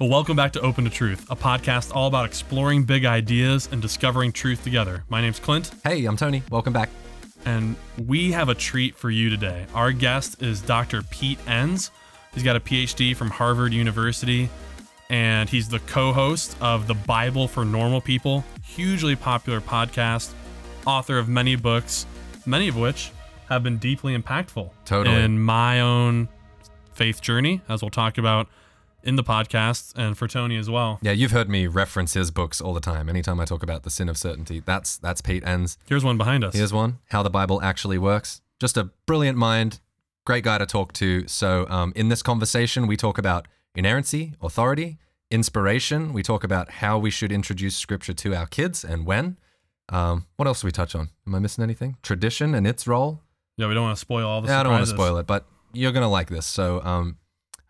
Well, welcome back to Open to Truth, a podcast all about exploring big ideas and discovering truth together. My name's Clint, Hey, I'm Tony. Welcome back. and we have a treat for you today. Our guest is Dr. Pete Enns. He's got a PhD from Harvard University, and he's the co host of The Bible for Normal People, hugely popular podcast, author of many books, many of which have been deeply impactful Totally. in my own faith journey, as we'll talk about in the podcast, and for Tony as well. Yeah, you've heard me reference his books all the time. Anytime I talk about the sin of certainty, that's that's Pete Enns. Here's one behind us. Here's one: How the Bible Actually Works. Just a brilliant mind, great guy to talk to. So, um, in this conversation, we talk about inerrancy, authority, inspiration. We talk about how we should introduce Scripture to our kids and when. Um, what else do we touch on? Am I missing anything? Tradition and its role. Yeah, we don't want to spoil all the Yeah, I don't want to spoil it, but you're gonna like this. So, um,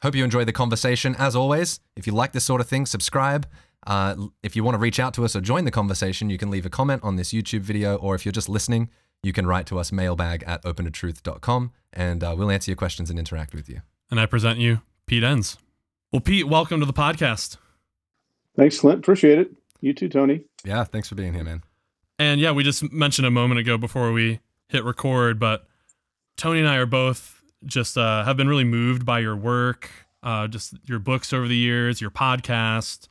hope you enjoy the conversation. As always, if you like this sort of thing, subscribe. Uh, if you want to reach out to us or join the conversation, you can leave a comment on this YouTube video, or if you're just listening, you can write to us mailbag at opentotruth.com, and uh, we'll answer your questions and interact with you. And I present you Pete Enns. Well, Pete, welcome to the podcast. Thanks, Clint. Appreciate it. You too, Tony. Yeah, thanks for being here, man. And yeah, we just mentioned a moment ago before we hit record, but Tony and I are both just uh, have been really moved by your work, uh, just your books over the years, your podcast,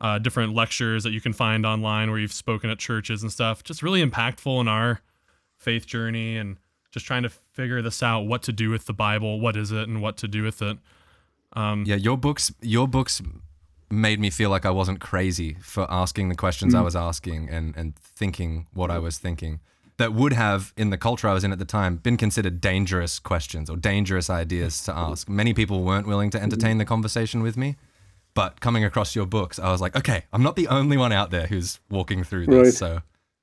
uh, different lectures that you can find online where you've spoken at churches and stuff. Just really impactful in our faith journey and just trying to figure this out what to do with the Bible, what is it, and what to do with it. Um, Yeah, your books, your books made me feel like I wasn't crazy for asking the questions I was asking and and thinking what I was thinking. That would have, in the culture I was in at the time, been considered dangerous questions or dangerous ideas to ask. Many people weren't willing to entertain the conversation with me. But coming across your books, I was like, okay, I'm not the only one out there who's walking through this. Right. So,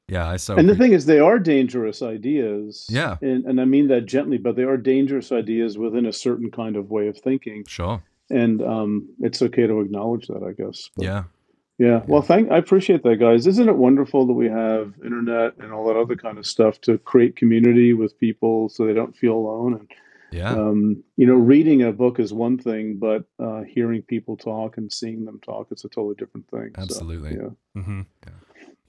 yeah, I so And the thing is, they are dangerous ideas. Yeah. And, and I mean that gently, but they are dangerous ideas within a certain kind of way of thinking. sure, And um, it's okay to acknowledge that, I guess. But, yeah, Yeah. Well, thank. I appreciate that, guys. Isn't it wonderful that we have internet and all that other kind of stuff to create community with people so they don't feel alone? And yeah, um, you know, reading a book is one thing, but uh, hearing people talk and seeing them talk, it's a totally different thing. So, Absolutely. yeah. hmm Yeah.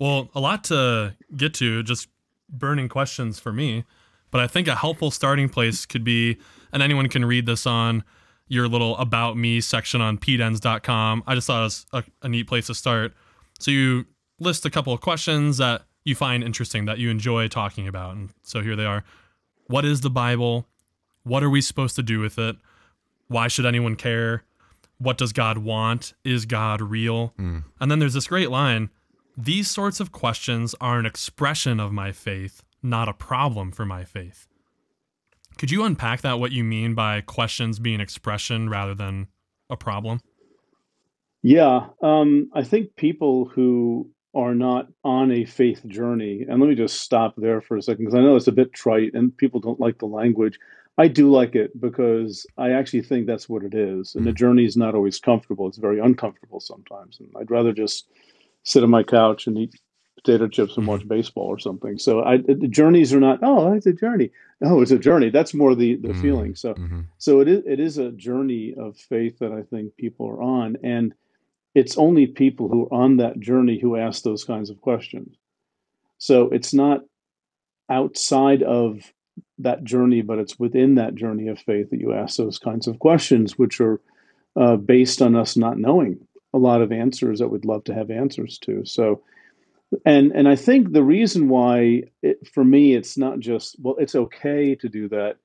Well, a lot to get to, just burning questions for me. But I think a helpful starting place could be, and anyone can read this on your little about me section on peteenns.com. I just thought it was a, a neat place to start. So you list a couple of questions that you find interesting that you enjoy talking about. And so here they are. What is the Bible? What are we supposed to do with it? Why should anyone care? What does God want? Is God real? Mm. And then there's this great line These sorts of questions are an expression of my faith, not a problem for my faith. Could you unpack that, what you mean by questions being expression rather than a problem? Yeah, um, I think people who are not on a faith journey, and let me just stop there for a second because I know it's a bit trite and people don't like the language. I do like it because I actually think that's what it is. And the journey is not always comfortable, it's very uncomfortable sometimes. And I'd rather just sit on my couch and eat potato chips and watch baseball or something. So I, the journeys are not, oh, it's a journey. No, it's a journey. That's more the, the Mm. feeling. So hmm so it is it is a journey of faith that I think people are on, and it's only people who are on that journey who ask those kinds of questions. So it's not outside of that journey, but it's within that journey of faith that you ask those kinds of questions, which are uh, based on us not knowing a lot of answers that we'd love to have answers to. So. And and I think the reason why it, for me it's not just well it's okay to do that.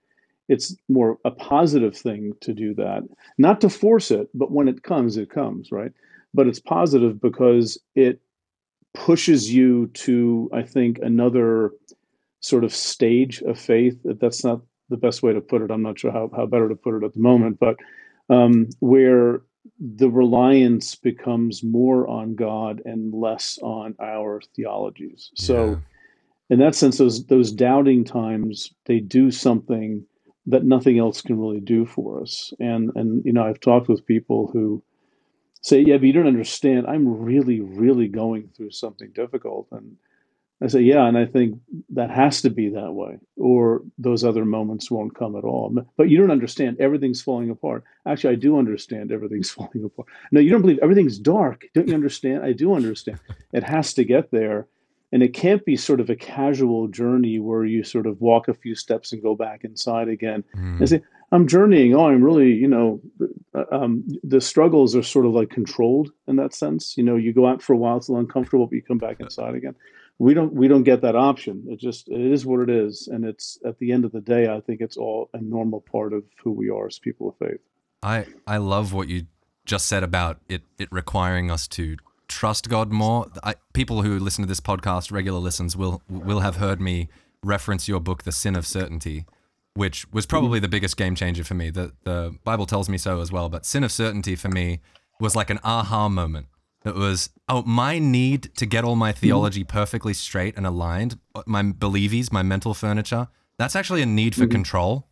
It's more a positive thing to do that. Not to force it but when it comes it comes right? But it's positive because it pushes you to i think another sort of stage of faith. That's not the best way to put it. I'm not sure how, how better to put it at the moment but um, where the reliance becomes more on god and less on our theologies. So Yeah. in that sense those those doubting times they do something that nothing else can really do for us. And and you know i've talked with people who say yeah but you don't understand. I'm really really going through something difficult. And I say, yeah, and I think that has to be that way, or those other moments won't come at all. But you don't understand everything's falling apart. Actually, I do understand everything's falling apart. No, you don't believe everything's dark. Don't you understand? I do understand. It has to get there. And it can't be sort of a casual journey where you sort of walk a few steps and go back inside again mm. and say, I'm journeying. Oh, I'm really, you know, uh, um, the struggles are sort of like controlled in that sense. You know, you go out for a while, it's a little uncomfortable, but you come back inside again we don't we don't get that option. It just it is what it is. And it's at the end of the day i think it's all a normal part of who we are as people of faith. I i love what you just said about it it requiring us to trust god more. I, people who listen to this podcast regular listens will will have heard me reference your book the sin of certainty which was mm-hmm. probably the biggest game changer for me. The the bible tells me so as well but sin of certainty for me was like an aha moment it was, oh, my need to get all my theology perfectly straight and aligned, my believies, my mental furniture, that's actually a need for mm-hmm. control.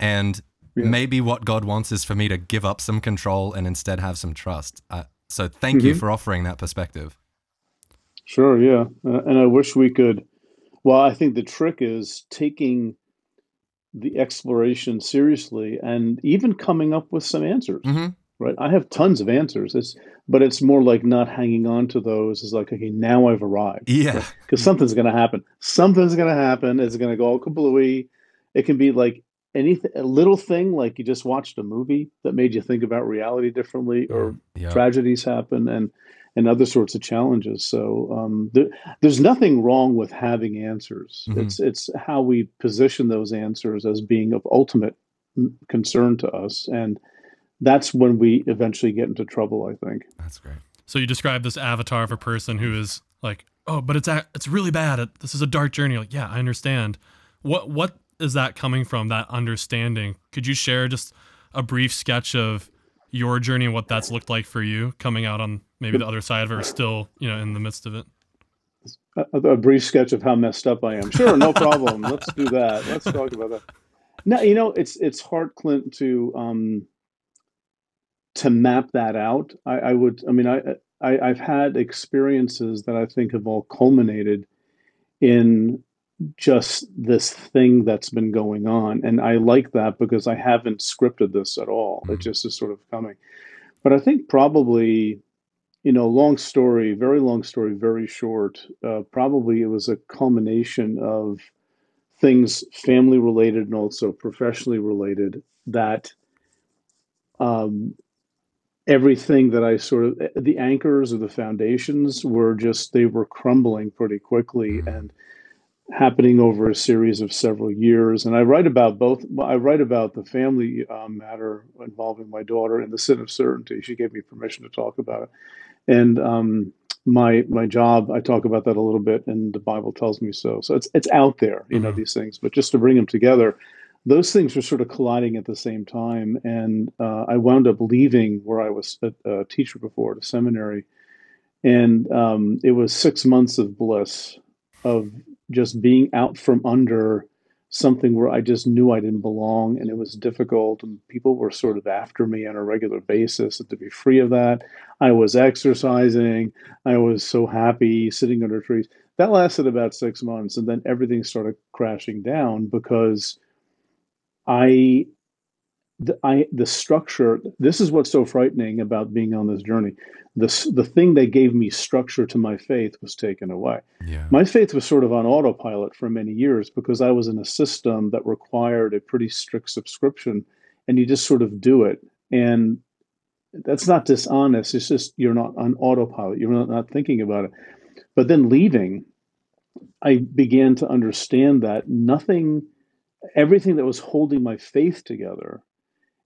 And yeah. maybe what God wants is for me to give up some control and instead have some trust. Uh, so thank mm-hmm. you for offering that perspective. Sure, yeah. Uh, and I wish we could. Well, I think the trick is taking the exploration seriously and even coming up with some answers. Mm-hmm right? I have tons of answers. It's but it's more like not hanging on to those. It's like okay, now I've arrived. Yeah, because right? something's going to happen. Something's going to happen. It's going to go all kablooey. It can be like anything, a little thing like you just watched a movie that made you think about reality differently, or yeah. tragedies happen, and and other sorts of challenges. So um, there, there's nothing wrong with having answers. Mm-hmm. It's it's how we position those answers as being of ultimate concern to us and that's when we eventually get into trouble. I think. That's great. So you describe this avatar of a person who is like, oh, but it's a, it's really bad. This is a dark journey. Like, yeah, I understand. What what is that coming from? That understanding? Could you share just a brief sketch of your journey and what that's looked like for you coming out on maybe the other side of it or still you know in the midst of it a, a brief sketch of how messed up i am sure no problem let's do that let's talk about that now you know it's it's hard clint to um to map that out. I, I would, I mean, I, I, I've had experiences that I think have all culminated in just this thing that's been going on. And I like that because I haven't scripted this at all. Mm-hmm. It just is sort of coming. But I think probably, you know, long story, very long story, very short, uh, probably it was a culmination of things family related and also professionally related that um, everything that I sort of the anchors or the foundations were just they were crumbling pretty quickly mm-hmm. and happening over a series of several years. And I write about both. I write about the family um, matter involving my daughter and the sin of certainty. She gave me permission to talk about it, and um, my my job. I talk about that a little bit, and the Bible tells me so. So it's it's out there, you mm-hmm. know, these things. But just to bring them together those things were sort of colliding at the same time. And uh, I wound up leaving where I was a, a teacher before at a seminary. And um, it was six months of bliss, of just being out from under something where I just knew I didn't belong and it was difficult. And people were sort of after me on a regular basis. And to be free of that, I was exercising. I was so happy sitting under trees. That lasted about six months. And then everything started crashing down because I the, I, the structure, this is what's so frightening about being on this journey. The, the thing that gave me structure to my faith was taken away. Yeah. My faith was sort of on autopilot for many years because I was in a system that required a pretty strict subscription and you just sort of do it. And that's not dishonest. It's just you're not on autopilot. You're not, not thinking about it. But then leaving, I began to understand that nothing everything that was holding my faith together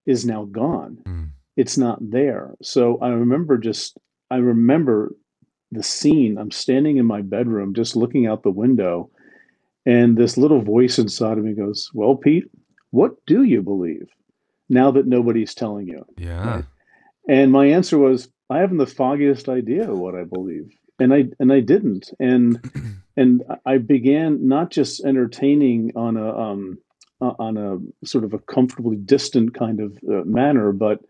is now gone. Mm. It's not there. So I remember just, I remember the scene. I'm standing in my bedroom, just looking out the window, and this little voice inside of me goes, Well, Pete, what do you believe now that nobody's telling you? Yeah. Right? And my answer was, I haven't the foggiest idea what I believe. And I and I didn't. And and I began not just entertaining on a um, uh, on a sort of a comfortably distant kind of uh, manner, but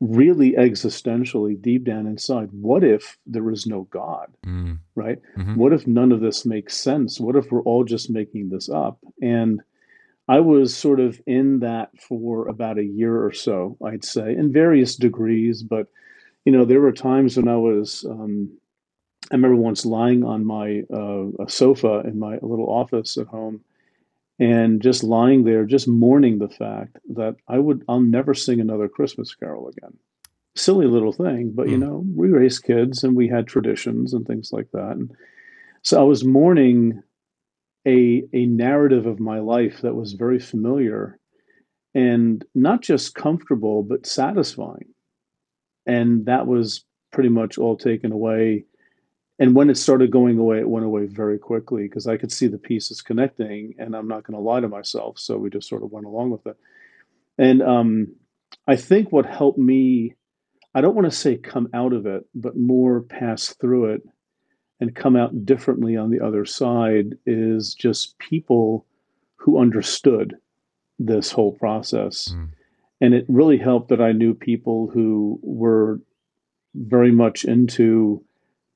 really existentially deep down inside, what if there is no God, Mm. right? Mhm. What if none of this makes sense? What if we're all just making this up? And I was sort of in that for about a year or so, I'd say, in various degrees. But, you know, there were times when I was, um, I remember once lying on my uh, a sofa in my little office at home and just lying there, just mourning the fact that I would, I'll never sing another Christmas carol again. Silly little thing, but you Hmm. know, we raised kids and we had traditions and things like that. And so I was mourning a a narrative of my life that was very familiar and not just comfortable, but satisfying. And that was pretty much all taken away. And when it started going away, it went away very quickly because I could see the pieces connecting, and I'm not going to lie to myself. So we just sort of went along with it. And um, I think what helped me, I don't want to say come out of it, but more pass through it and come out differently on the other side is just people who understood this whole process. Mm. And it really helped that I knew people who were very much into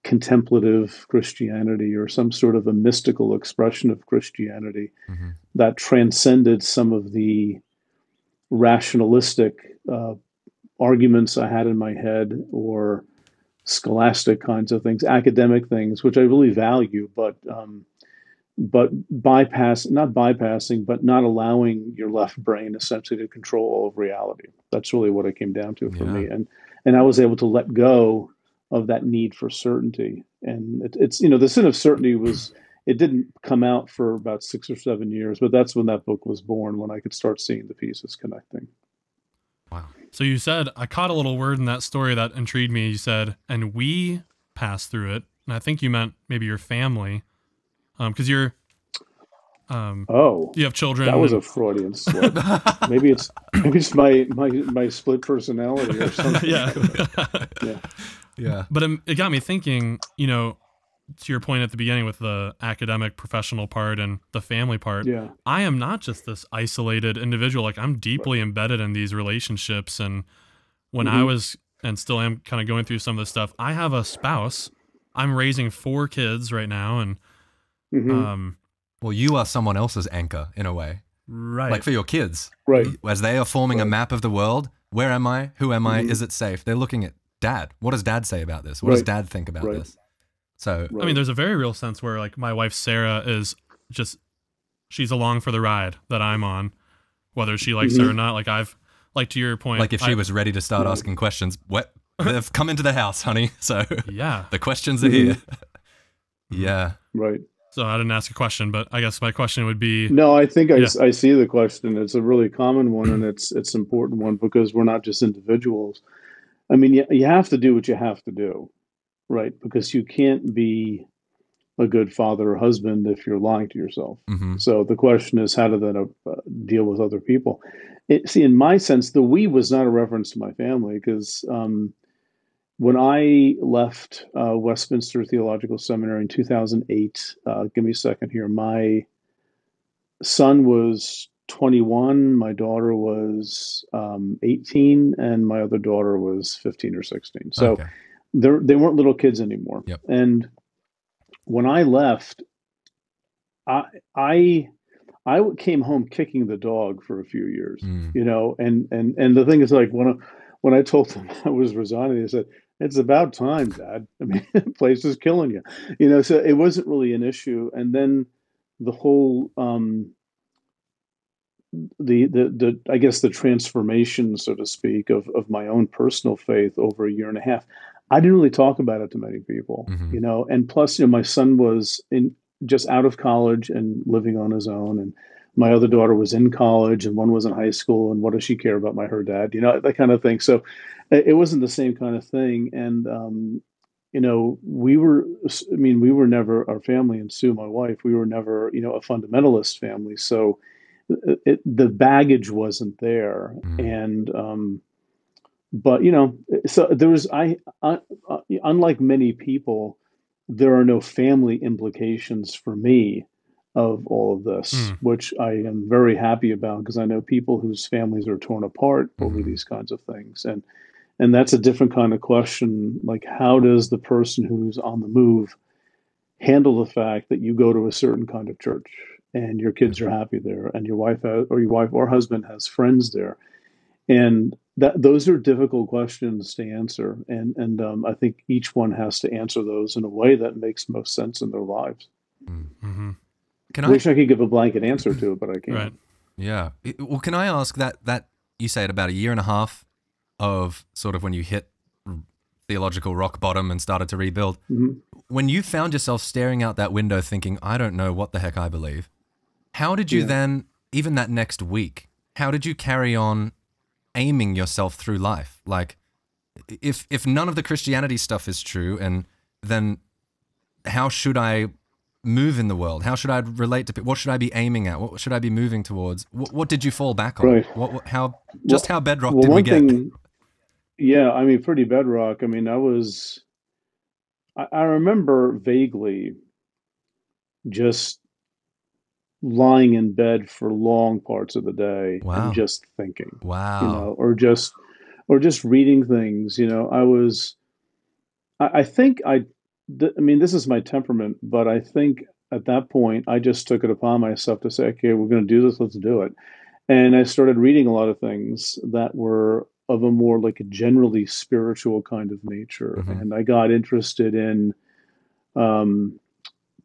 contemplative Christianity or some sort of a mystical expression of Christianity Mhm. that transcended some of the rationalistic uh, arguments I had in my head or scholastic kinds of things, academic things, which I really value, but um, but bypass not bypassing, but not allowing your left brain essentially to control all of reality. That's really what it came down to for Yeah. me, and and I was able to let go of that need for certainty. And it, it's you know the sin of certainty was it didn't come out for about six or seven years, but that's when that book was born. When I could start seeing the pieces connecting. Wow. So you said I caught a little word in that story that intrigued me. You said, "And we passed through it," and I think you meant maybe your family, because you're, um, Oh, you have children. that was a Freudian slip. maybe it's maybe it's my my my split personality or something. yeah. yeah. Yeah. but it, it got me thinking. You know, to your point at the beginning with the academic, professional part and the family part. Yeah. I am not just this isolated individual. Like I'm deeply embedded in these relationships. And when I Mhm. was and still am kind of going through some of this stuff, I have a spouse. I'm raising four kids right now, and Mhm. um, Well, you are someone else's anchor in a way. right, Like for your kids, right. as they are forming a map of the world. Where am I? Who am I? Mhm. Is it safe? They're looking at dad. What does dad say about this? What does dad think about Right. this? So, right. I mean, there's a very real sense where like my wife Sarah is just she's along for the ride that I'm on, whether she likes it or not. Like I've like to your point, like if she I- was ready to start Right. asking questions, what they've come into the house, honey. So yeah. the questions are Mhm. here. yeah. right. So I didn't ask a question, but I guess my question would be, No, I think I, Yeah. I see the question. It's a really common one, and it's it's an important one because we're not just individuals. I mean, you, you have to do what you have to do, right? Because you can't be a good father or husband if you're lying to yourself. hmm So the question is, how to then uh, deal with other people? It, see, in my sense, the we was not a reference to my family because um, when I left uh, Westminster Theological Seminary in 2008, uh, give me a second here, my son was 21, my daughter was um, 18, and my other daughter was 15 or 16. So okay. they're, weren't little kids anymore. Yep. And when I left, I I I came home kicking the dog for a few years, Mm. you know. And and and the thing is, like when I, when I told them I was resigning, they said it's about time, Dad. I mean, the place is killing you, you know. So it wasn't really an issue. And then the whole um, the, the the I guess the transformation, so to speak, of of my own personal faith over a year and a half. I didn't really talk about it to many people, Mhm. you know. And plus, you know, my son was in just out of college and living on his own, and my other daughter was in college, and one was in high school. And what does she care about my her dad? You know, that kind of thing. So it it wasn't the same kind of thing. And um, you know, we were. I mean, we were never our family, and Sue, my wife, we were never, you know, a fundamentalist family. So it, the baggage wasn't there, Mm. and um, but you know, so there was I, I uh, unlike many people, there are no family implications for me of all of this, Mm. which I am very happy about because I know people whose families are torn apart over Mhm. these kinds of things, and and that's a different kind of question. Like, how does the person who's on the move handle the fact that you go to a certain kind of church and your kids are happy there, and your wife has, or your wife or husband has friends there, and that those are difficult questions to answer, and and um, I think each one has to answer those in a way that makes most sense in their lives. Mm-hmm. Can I wish I could give a blanket answer to it, but I can't. Right. Yeah. Well, can I ask that that you say it about a year and a half of sort of when you hit theological rock bottom and started to rebuild. Mhm. When you found yourself staring out that window thinking, I don't know what the heck I believe. How did you Yeah. then even that next week, how did you carry on aiming yourself through life? Like if if none of the Christianity stuff is true and then how should I move in the world? How should I relate to people? What should I be aiming at? What should I be moving towards? What, what did you fall back on? Right. What, what how just how bedrock well, did we get? thing, yeah, I mean, pretty bedrock. I mean, I was, I, I remember vaguely just lying in bed for long parts of the day Wow. and just thinking, wow. you know, or just, or just reading things. You know, I was, I, I think I, th- I mean, this is my temperament, but I think at that point I just took it upon myself to say, okay, we're going to do this, let's do it. And I started reading a lot of things that were of a more like a generally spiritual kind of nature. Mhm. And I got interested in, um,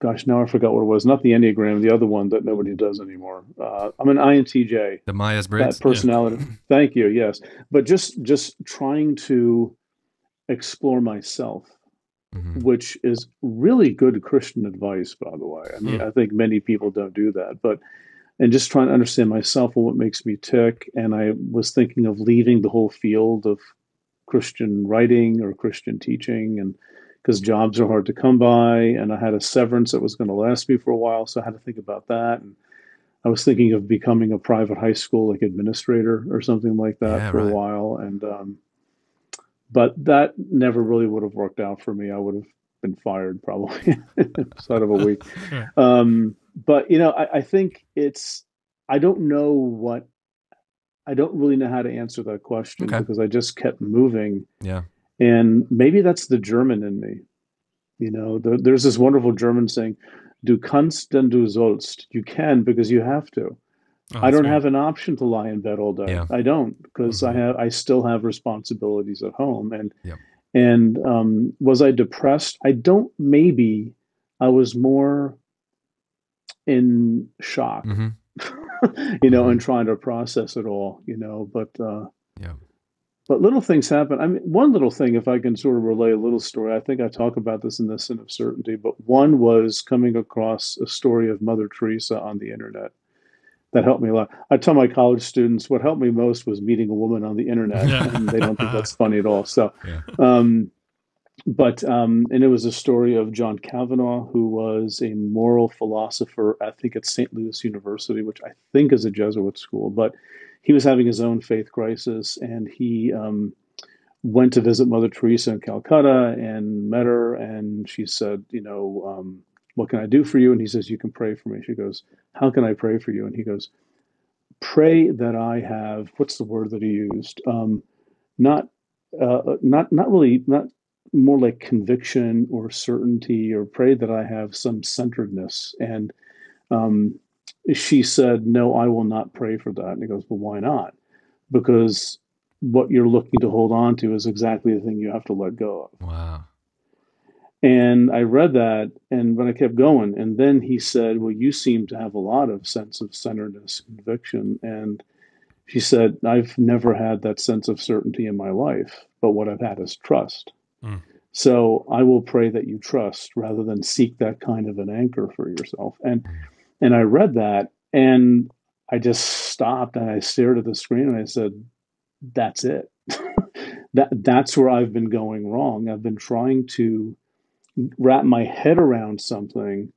gosh, now I forgot what it was. Not the Enneagram, the other one that nobody does anymore. Uh, I'm an INTJ the Myers Briggs. that personality. Thank you. Yes, but just just trying to explore myself, Mhm. which is really good Christian advice, by the way. I mean, Hmm. I think many people don't do that, but and just trying to understand myself and what makes me tick. And I was thinking of leaving the whole field of Christian writing or Christian teaching, and because jobs are hard to come by, and I had a severance that was going to last me for a while, so I had to think about that. And I was thinking of becoming a private high school like administrator or something like that Yeah, for right. a while, and um, but that never really would have worked out for me. I would have been fired probably inside of a week. Um, but you know, I, I think it's I don't know what I don't really know how to answer that question Okay. because I just kept moving, Yeah. And maybe that's the German in me. You know, there, there's this wonderful German saying, "Du kannst, denn du sollst." You can because you have to. Oh, I don't have an option to lie in bed all day. Yeah. I don't because I Mhm. have I still have responsibilities at home and Yep. and um, was I depressed? I don't. Maybe I was more in shock, mm-hmm. you know, Mhm. and trying to process it all, you know. But uh, Yeah. But little things happen. I mean, one little thing, if I can sort of relay a little story, I think I talk about this in the Sin of Certainty, but one was coming across a story of Mother Teresa on the internet that helped me a lot. I tell my college students what helped me most was meeting a woman on the internet, and they don't think that's funny at all. So, Yeah. um, but um, and it was a story of John Kavanaugh, who was a moral philosopher. I think at St. Louis University, which I think is a Jesuit school, but he was having his own faith crisis, and he um, went to visit Mother Teresa in Calcutta and met her, and she said, you know, um, what can I do for you? And he says, you can pray for me. She goes, how can I pray for you? And he goes, pray that I have what's the word that he used? Um, not, uh, not, not really, not more like conviction or certainty, or pray that I have some centeredness. And um, she said, no, I will not pray for that. And he goes, well, why not? Because what you're looking to hold on to is exactly the thing you have to let go of. Wow. And I read that, and but I kept going. And then he said, "Well, you seem to have a lot of sense of centeredness, conviction." And she said, "I've never had that sense of certainty in my life, but what I've had is trust. Mm. So I will pray that you trust rather than seek that kind of an anchor for yourself." And and I read that, and I just stopped and I stared at the screen and I said, "That's it. that that's where I've been going wrong. I've been trying to." wrap my head around something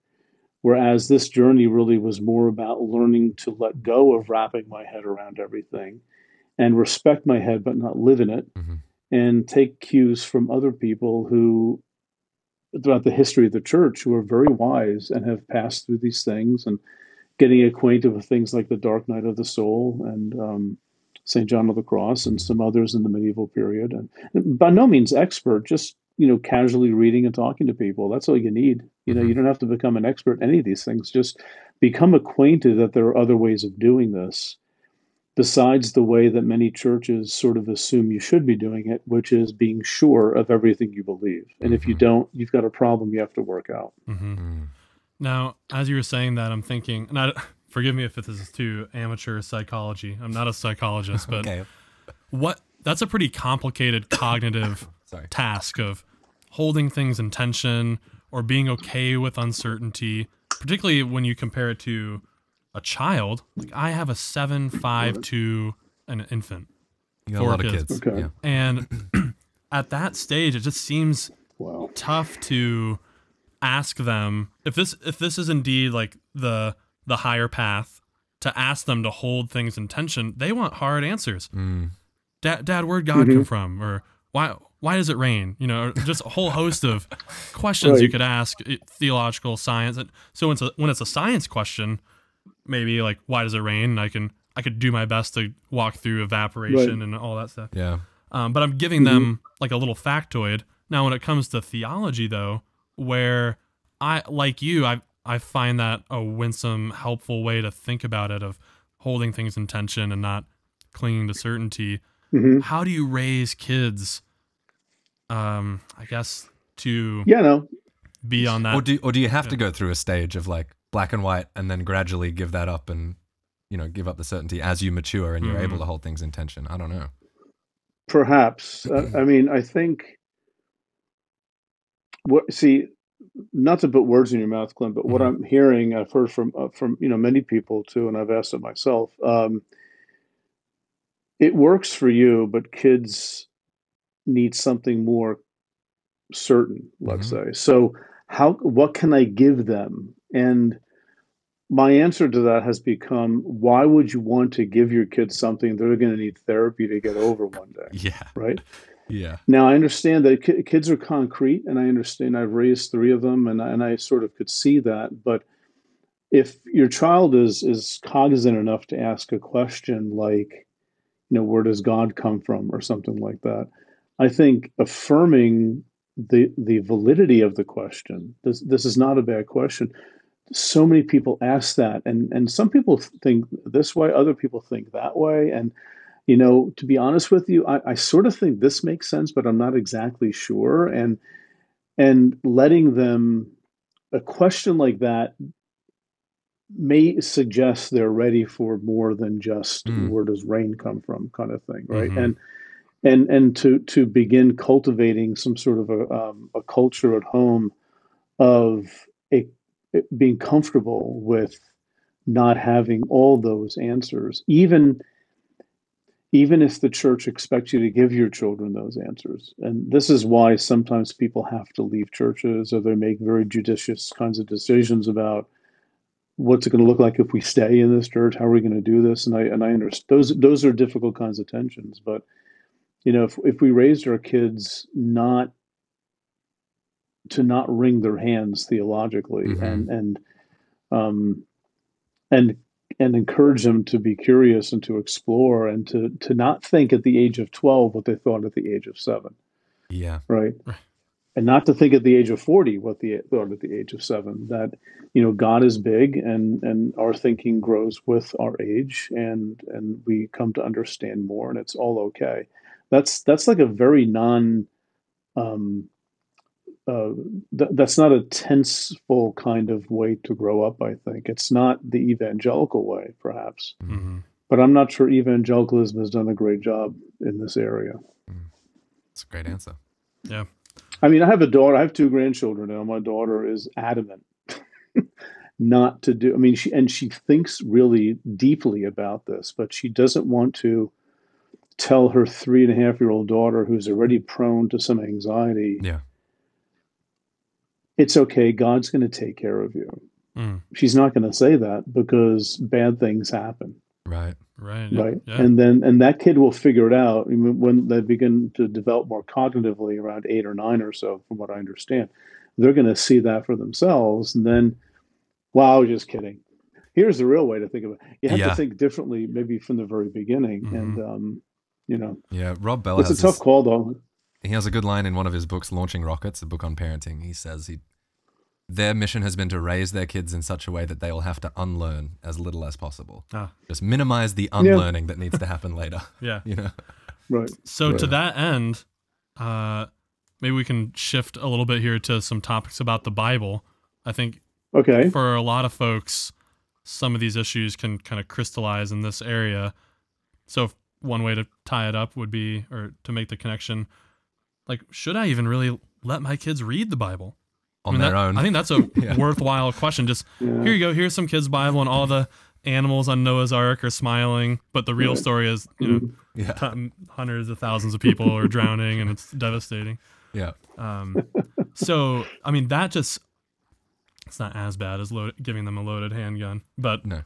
whereas this journey really was more about learning to let go of wrapping my head around everything and respect my head but not live in it mm-hmm. and take cues from other people who throughout the history of the church who are very wise and have passed through these things and getting acquainted with things like the dark night of the soul and um, St. John of the Cross and some others in the medieval period. And by no means expert, just you know, casually reading and talking to people. That's all you need. You know, Mm-hmm. you don't have to become an expert in any of these things. Just become acquainted that there are other ways of doing this besides the way that many churches sort of assume you should be doing it, which is being sure of everything you believe. And if you Mhm. don't, you've got a problem you have to work out. hmm Mm. Now, as you were saying that, I'm thinking, and I, forgive me if this is too amateur psychology. I'm not a psychologist, but Okay. what that's a pretty complicated cognitive task of holding things in tension or being okay with uncertainty, particularly when you compare it to a child. Like I have a seven, five, two, and an infant. You got a Four lot of kids. kids. Okay. Yeah. And at that stage, it just seems Wow. tough to ask them if this if this is indeed like the the higher path to ask them to hold things in tension they want hard answers Mm. dad dad where'd god Mhm. come from or why why does it rain you know just a whole host of questions you could ask eh, theological science and so when it's a, when it's a science question maybe like why does it rain and i can i could do my best to walk through evaporation and all that stuff Yeah. um, but I'm giving them like a little factoid. Now, when it comes to theology, though, where I like you, I I find that a winsome, helpful way to think about it of holding things in tension and not clinging to certainty. hmm How do you raise kids? Um, I guess to Yeah, no, be on that. Or do or do you have to go through a stage of like black and white and then gradually give that up and you know give up the certainty as you mature and you're Mhm. able to hold things in tension? I don't know. Perhaps. Uh, I mean, I think. What see, not to put words in your mouth, Clint, but what Mhm. I'm hearing, I've heard from uh, from you know many people too, and I've asked it myself. Um, it works for you, but kids need something more certain. Let's say. So, how? What can I give them? And my answer to that has become, why would you want to give your kids something they're going to need therapy to get over one day? Yeah. right? Yeah. Now I understand that ki- kids are concrete, and I understand I've raised three of them, and I, and I sort of could see that. But if your child is is cognizant enough to ask a question like, you know, where does God come from, or something like that, I think affirming the the validity of the question. This this is not a bad question. So many people ask that, and and some people think this way, other people think that way, and you know, to be honest with you, I, I sort of think this makes sense, but I'm not exactly sure. And and letting them a question like that may suggest they're ready for more than just Mm. where does rain come from kind of thing, right? Mhm. And and and to to begin cultivating some sort of a um, a culture at home of a, being comfortable with not having all those answers, even even if the church expects you to give your children those answers. And this is why sometimes people have to leave churches or they make very judicious kinds of decisions about what's it going to look like if we stay in this church? How are we going to do this? And I and I understand those those are difficult kinds of tensions. But you know, if if we raised our kids not to not wring their hands theologically Mhm. and and um and and encourage them to be curious and to explore and to to not think at the age of 12 what they thought at the age of 7 Yeah. right Right. and not to think at the age of 40 what they thought at the age of 7 that you know god is big and and our thinking grows with our age and and we come to understand more and it's all okay that's that's like a very non um uh, th- that's not a tenseful kind of way to grow up. I think it's not the evangelical way, perhaps, hmm but I'm not sure evangelicalism has done a great job in this area. It's a great answer. Yeah. I mean, I have a daughter. I have two grandchildren now. My daughter is adamant not to do. I mean, she and she thinks really deeply about this, but she doesn't want to tell her three and a half year old daughter, who's already prone to some anxiety, Yeah. It's okay. God's going to take care of you. Mm, She's not going to say that because bad things happen, Right. right. Right? Yeah. And then and that kid will figure it out when they begin to develop more cognitively around eight or nine or so, from what I understand. They're going to see that for themselves, and then, wow, I was just kidding. here's the real way to think of it. You have Yeah. to think differently, maybe from the very beginning. Mhm. And um, you know, Yeah, Rob Bell it's a tough this- call, though. He has a good line in one of his books, Launching Rockets, a book on parenting. He says he their mission has been to raise their kids in such a way that they will have to unlearn as little as possible. Ah, Just minimize the unlearning that needs to happen later. yeah. You know? Right. So to that end, uh, maybe we can shift a little bit here to some topics about the Bible. I think Okay. for a lot of folks, some of these issues can kind of crystallize in this area. So if one way to tie it up would be, or to make the connection, like, should I even really let my kids read the Bible? I On mean, their that- own. I think that's a Yeah. worthwhile question. Just Yeah. here you go. Here's some kids' Bible, and all the animals on Noah's Ark are smiling, but the real story is, you know, yeah. ton- hundreds of thousands of people are drowning, and it's devastating. Yeah. Um, so I mean, that just it's not as bad as load, giving them a loaded handgun, but No.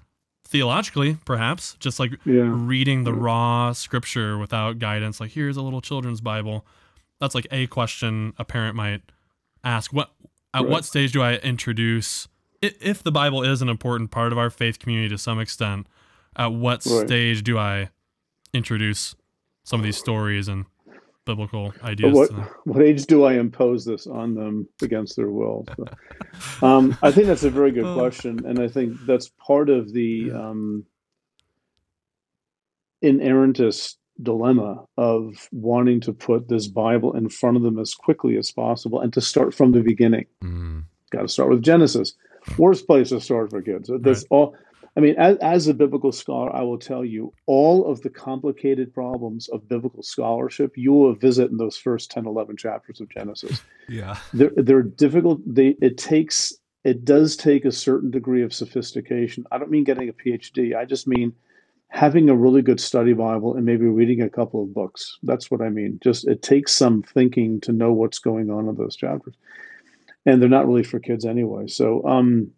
theologically, perhaps just like Yeah. reading the raw scripture without guidance, like here's a little children's Bible. That's like a question a parent might ask. What at Right. what stage do I introduce? If the Bible is an important part of our faith community to some extent, at what Right. stage do I introduce some of these stories and biblical ideas what what age do I impose this on them against their will? So, um, I think that's a very good Oh. question, and I think that's part of the um, inerrantist dilemma of wanting to put this Bible in front of them as quickly as possible and to start from the beginning. Mm. Got to start with Genesis. Worst place to start for kids. There's Right. all. I mean, as, as a biblical scholar, I will tell you all of the complicated problems of biblical scholarship you will visit in those first 10, 11 chapters of Genesis. Yeah. They're, they're difficult. They it takes it does take a certain degree of sophistication. I don't mean getting a PhD. I just mean having a really good study Bible and maybe reading a couple of books. That's what I mean. Just it takes some thinking to know what's going on in those chapters, and they're not really for kids anyway. So, um,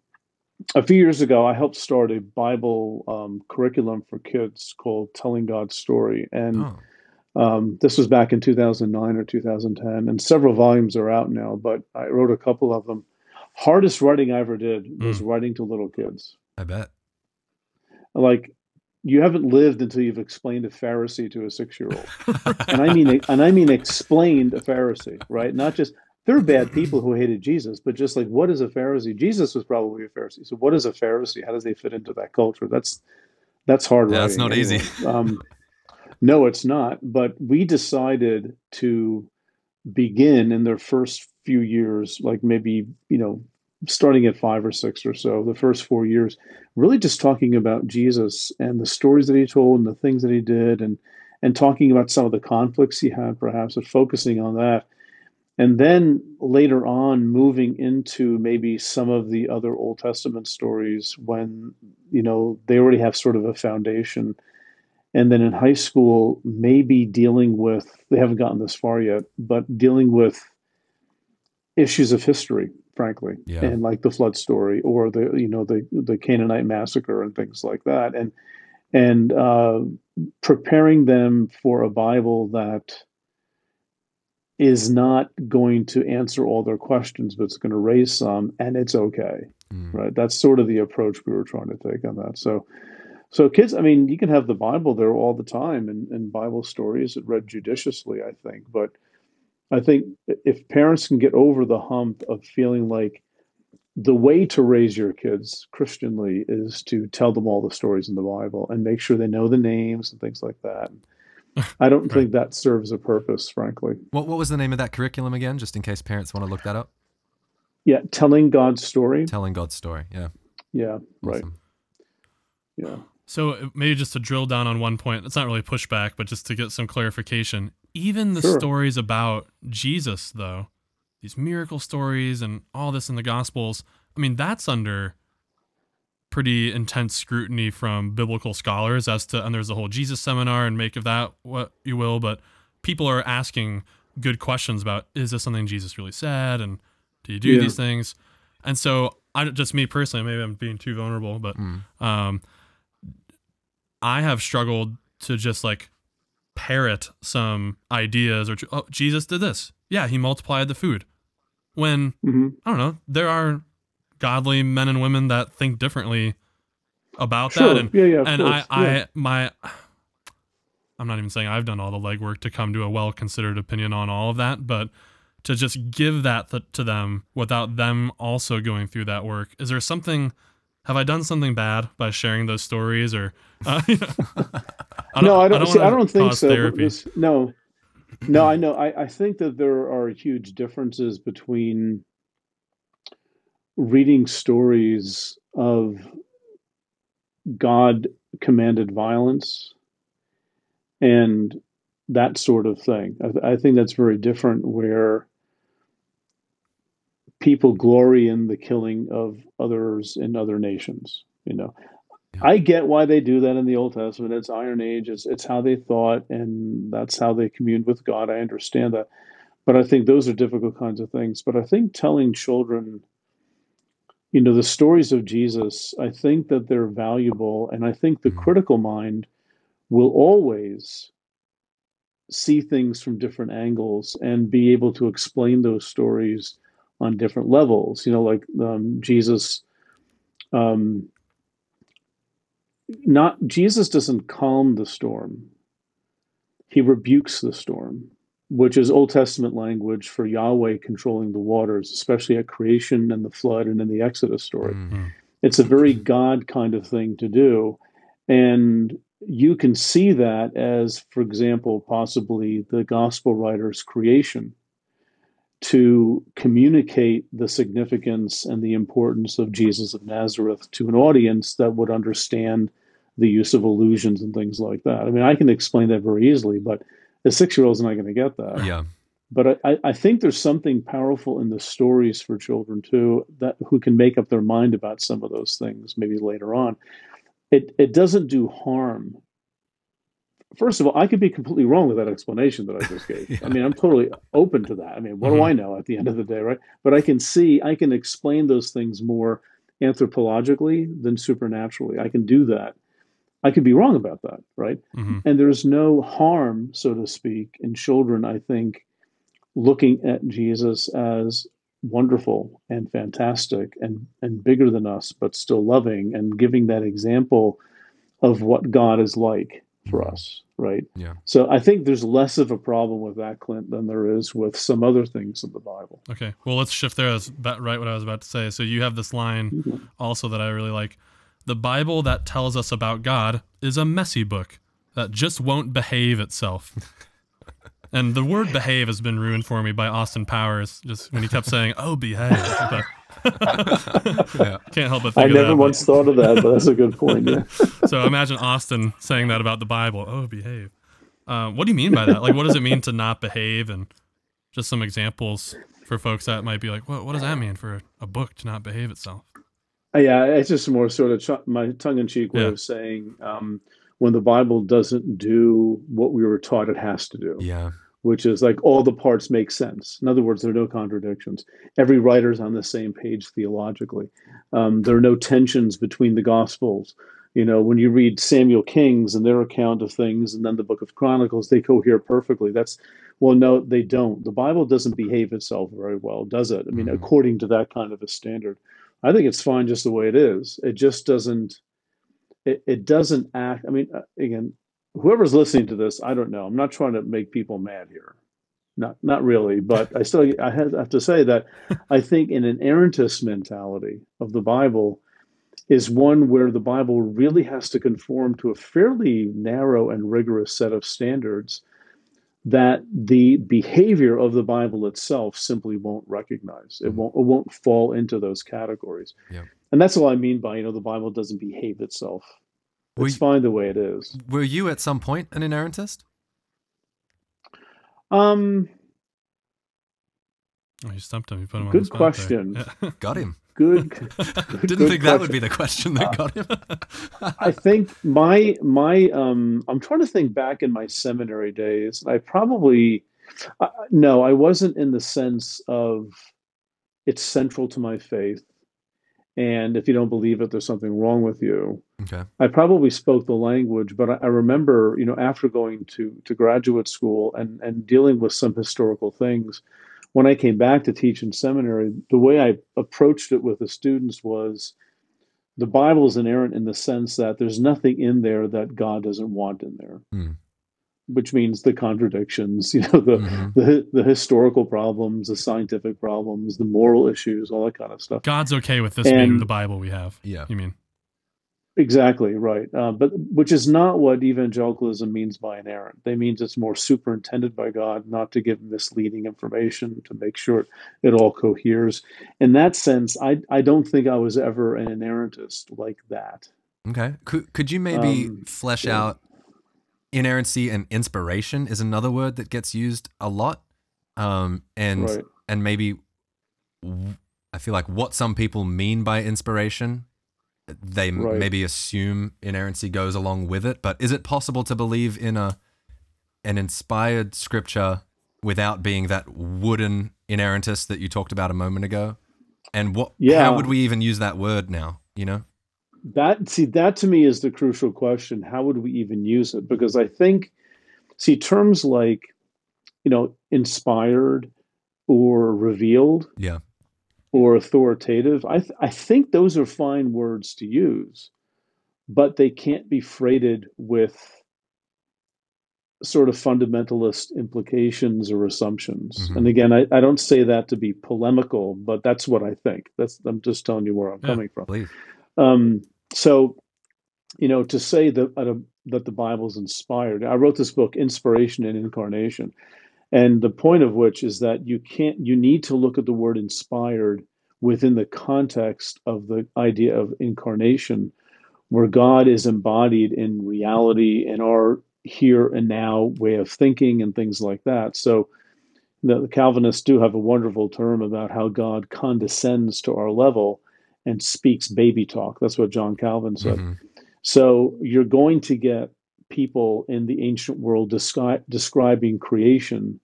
a few years ago, I helped start a Bible um, curriculum for kids called "Telling God's Story," and Oh. um, this was back in 2009 or 2010, and several volumes are out now, but I wrote a couple of them. Hardest writing I ever did was writing to little kids. I bet. Like, you haven't lived until you've explained a Pharisee to a six-year-old, and I mean, and I mean, explained a Pharisee, right? Not just they're bad people who hated Jesus, but just like what is a Pharisee? Jesus was probably a Pharisee. So, what is a Pharisee? How does they fit into that culture? That's that's hard. Yeah, that's not easy. Um, no, it's not. But we decided to begin in their first few years, like maybe, you know, starting at five or six or so, the first four years, really just talking about Jesus and the stories that he told and the things that he did and and talking about some of the conflicts he had perhaps, but focusing on that. And then later on, moving into maybe some of the other Old Testament stories when, you know, they already have sort of a foundation and then in high school maybe dealing with they haven't gotten this far yet but dealing with issues of history frankly Yeah. and like the flood story or the you know the the canaanite massacre and things like that and and uh, preparing them for a bible that is not going to answer all their questions but it's going to raise some and it's okay Mm. right that's sort of the approach we were trying to take on that so so kids i mean you can have the bible there all the time and, and bible stories read judiciously i think but i think if parents can get over the hump of feeling like the way to raise your kids christianly is to tell them all the stories in the bible and make sure they know the names and things like that i don't think that serves a purpose frankly What What was the name of that curriculum again? Just in case parents want to look that up. yeah telling god's story Telling God's story. Yeah. yeah right yeah So uh, maybe just to drill down on one point, it's not really pushback, but just to get some clarification. Even the Sure. stories about Jesus, though, these miracle stories and all this in the Gospels, I mean, that's under pretty intense scrutiny from biblical scholars as to, and there's the whole Jesus seminar and make of that what you will, but people are asking good questions about is this something Jesus really said and do you do Yeah. these things? And so, I just me personally, maybe I'm being too vulnerable, but Mm. um, I have struggled to just like parrot some ideas or oh, Jesus did this. Yeah, he multiplied the food. When hmm I don't know, there are godly men and women that think differently about Sure. that and Yeah, yeah, and course. I, Yeah. I my I'm not even saying I've done all the legwork to come to a well considered opinion on all of that, but to just give that th- to them without them also going through that work. Is there something? Have I done something bad by sharing those stories, or? Uh, I no, I don't. see, I don't think so. this- no, no, I know. I, I think that there are huge differences between reading stories of God commanded violence and that sort of thing. I, I think that's very different. Where people glory in the killing of others in other nations. You know, Yeah. I get why they do that in the Old Testament. It's Iron Age. It's it's how they thought, and that's how they communed with God. I understand that, but I think those are difficult kinds of things. But I think telling children, you know, the stories of Jesus, I think that they're valuable, and I think the Mhm. critical mind will always see things from different angles and be able to explain those stories on different levels. You know, like um, Jesus. Um, not Jesus doesn't calm the storm. He rebukes the storm, which is Old Testament language for Yahweh controlling the waters, especially at creation and the flood and in the Exodus story. Mm. It's a very God kind of thing to do. And you can see that as, for example, possibly the gospel writer's creation to communicate the significance and the importance of Jesus of Nazareth to an audience that would understand the use of allusions and things like that. I mean, I can explain that very easily, but a six year old's not going to get that. Yeah. But I, I think there's something powerful in the stories for children too that who can make up their mind about some of those things maybe later on. It it doesn't do harm. First of all, I could be completely wrong with that explanation that I just gave. Yeah. I mean, I'm totally open to that. I mean, what do Mhm. I know at the end of the day, right? But I can see, I can explain those things more anthropologically than supernaturally. I can do that. I could be wrong about that, right? Mhm. And there's no harm, so to speak, in children, I think, looking at Jesus as wonderful and fantastic and, and bigger than us, but still loving and giving that example of what God is like for us, right? Yeah. So I think there's less of a problem with that, Clint, than there is with some other things in the Bible. Okay. Well, let's shift there. That's about right what I was about to say. So you have this line Mhm. also that I really like. The Bible that tells us about God is a messy book that just won't behave itself. and the word behave has been ruined for me by Austin Powers, just when he kept saying, oh, behave. But Yeah. can't help but I of never that. once thought of that, but that's a good point. Yeah. so imagine Austin saying that about the Bible. Oh, behave. Uh, what do you mean by that? Like, what does it mean to not behave? And just some examples for folks that might be like, what, what does that mean for a book to not behave itself? Uh, Yeah, it's just more sort of ch- my tongue-in-cheek way Yeah. of saying um, when the Bible doesn't do what we were taught it has to do, Yeah. Which is like all the parts make sense. In other words, there are no contradictions. Every writer's on the same page theologically. Um, there are no tensions between the Gospels. You know, when you read Samuel Kings and their account of things, and then the Book of Chronicles, they cohere perfectly. That's well, no, they don't. The Bible doesn't behave itself very well, does it? I mean, Mhm. according to that kind of a standard. I think it's fine just the way it is. It just doesn't. It, it doesn't act. I mean, uh, again, whoever's listening to this, I don't know. I'm not trying to make people mad here. Not not really, but I still I have, to say that I think in an inerrantist mentality of the Bible is one where the Bible really has to conform to a fairly narrow and rigorous set of standards that the behavior of the Bible itself simply won't recognize. It Mhm. won't it won't fall into those categories. Yeah. And that's all I mean by, you know, the Bible doesn't behave itself. Were It's you- fine the way it is. Were you at some point an inerrantist? Um, Oh, you stumped him. You put him on Good the spot there. question. Yeah. Got him. good. Didn't good think that would be the question that got him. I think my my um I'm trying to think back in my seminary days. I probably uh, no, I wasn't in the sense of it's central to my faith, and if you don't believe it, there's something wrong with you. okay. I probably spoke the language, but I, I remember, you know, after going to to graduate school and and dealing with some historical things, when I came back to teach in seminary, the way I approached it with the students was the Bible is inerrant in the sense that there's nothing in there that God doesn't want in there. Hmm. Which means the contradictions, you know, the, Mhm. the the historical problems, the scientific problems, the moral issues, all that kind of stuff. God's okay with this being the Bible we have. Yeah. You mean? Exactly right, uh, but which is not what evangelicalism means by inerrant. They means it's more superintended by God, not to give misleading information, to make sure it all coheres. In that sense, I I don't think I was ever an inerrantist like that. Okay. Could could you maybe Um, flesh yeah. out inerrancy and inspiration is another word that gets used a lot. Um and Right. and maybe I feel like what some people mean by inspiration they Right. maybe assume inerrancy goes along with it, but is it possible to believe in a an inspired scripture without being that wooden inerrantist that you talked about a moment ago? And what Yeah. how would we even use that word now, you know? That see that to me is the crucial question. How would we even use it? Because I think see terms like you know inspired or revealed Yeah. or authoritative. I th- I think those are fine words to use, but they can't be freighted with sort of fundamentalist implications or assumptions. Mhm. And again, I, I don't say that to be polemical, but that's what I think. That's I'm just telling you where I'm Yeah. coming from. Please. Um, so, you know, to say that uh, that the Bible's inspired, I wrote this book, Inspiration and Incarnation, and the point of which is that you can't, you need to look at the word inspired within the context of the idea of incarnation, where God is embodied in reality in our here and now way of thinking and things like that. So. The, the Calvinists do have a wonderful term about how God condescends to our level and speaks baby talk. That's what John Calvin said. Mhm. So you're going to get people in the ancient world descri- describing creation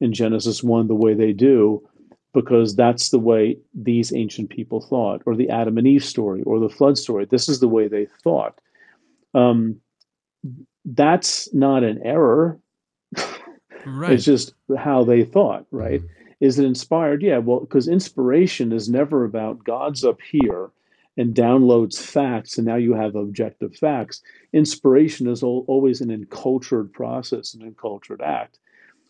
in Genesis 1 the way they do, because that's the way these ancient people thought, or the Adam and Eve story, or the flood story. This is the way they thought. Um, that's not an error. Right. It's just how they thought, right? Mhm. Is it inspired? Yeah, well, because inspiration is never about God's up here and downloads facts, and now you have objective facts. Inspiration is al- always an encultured process, an encultured act,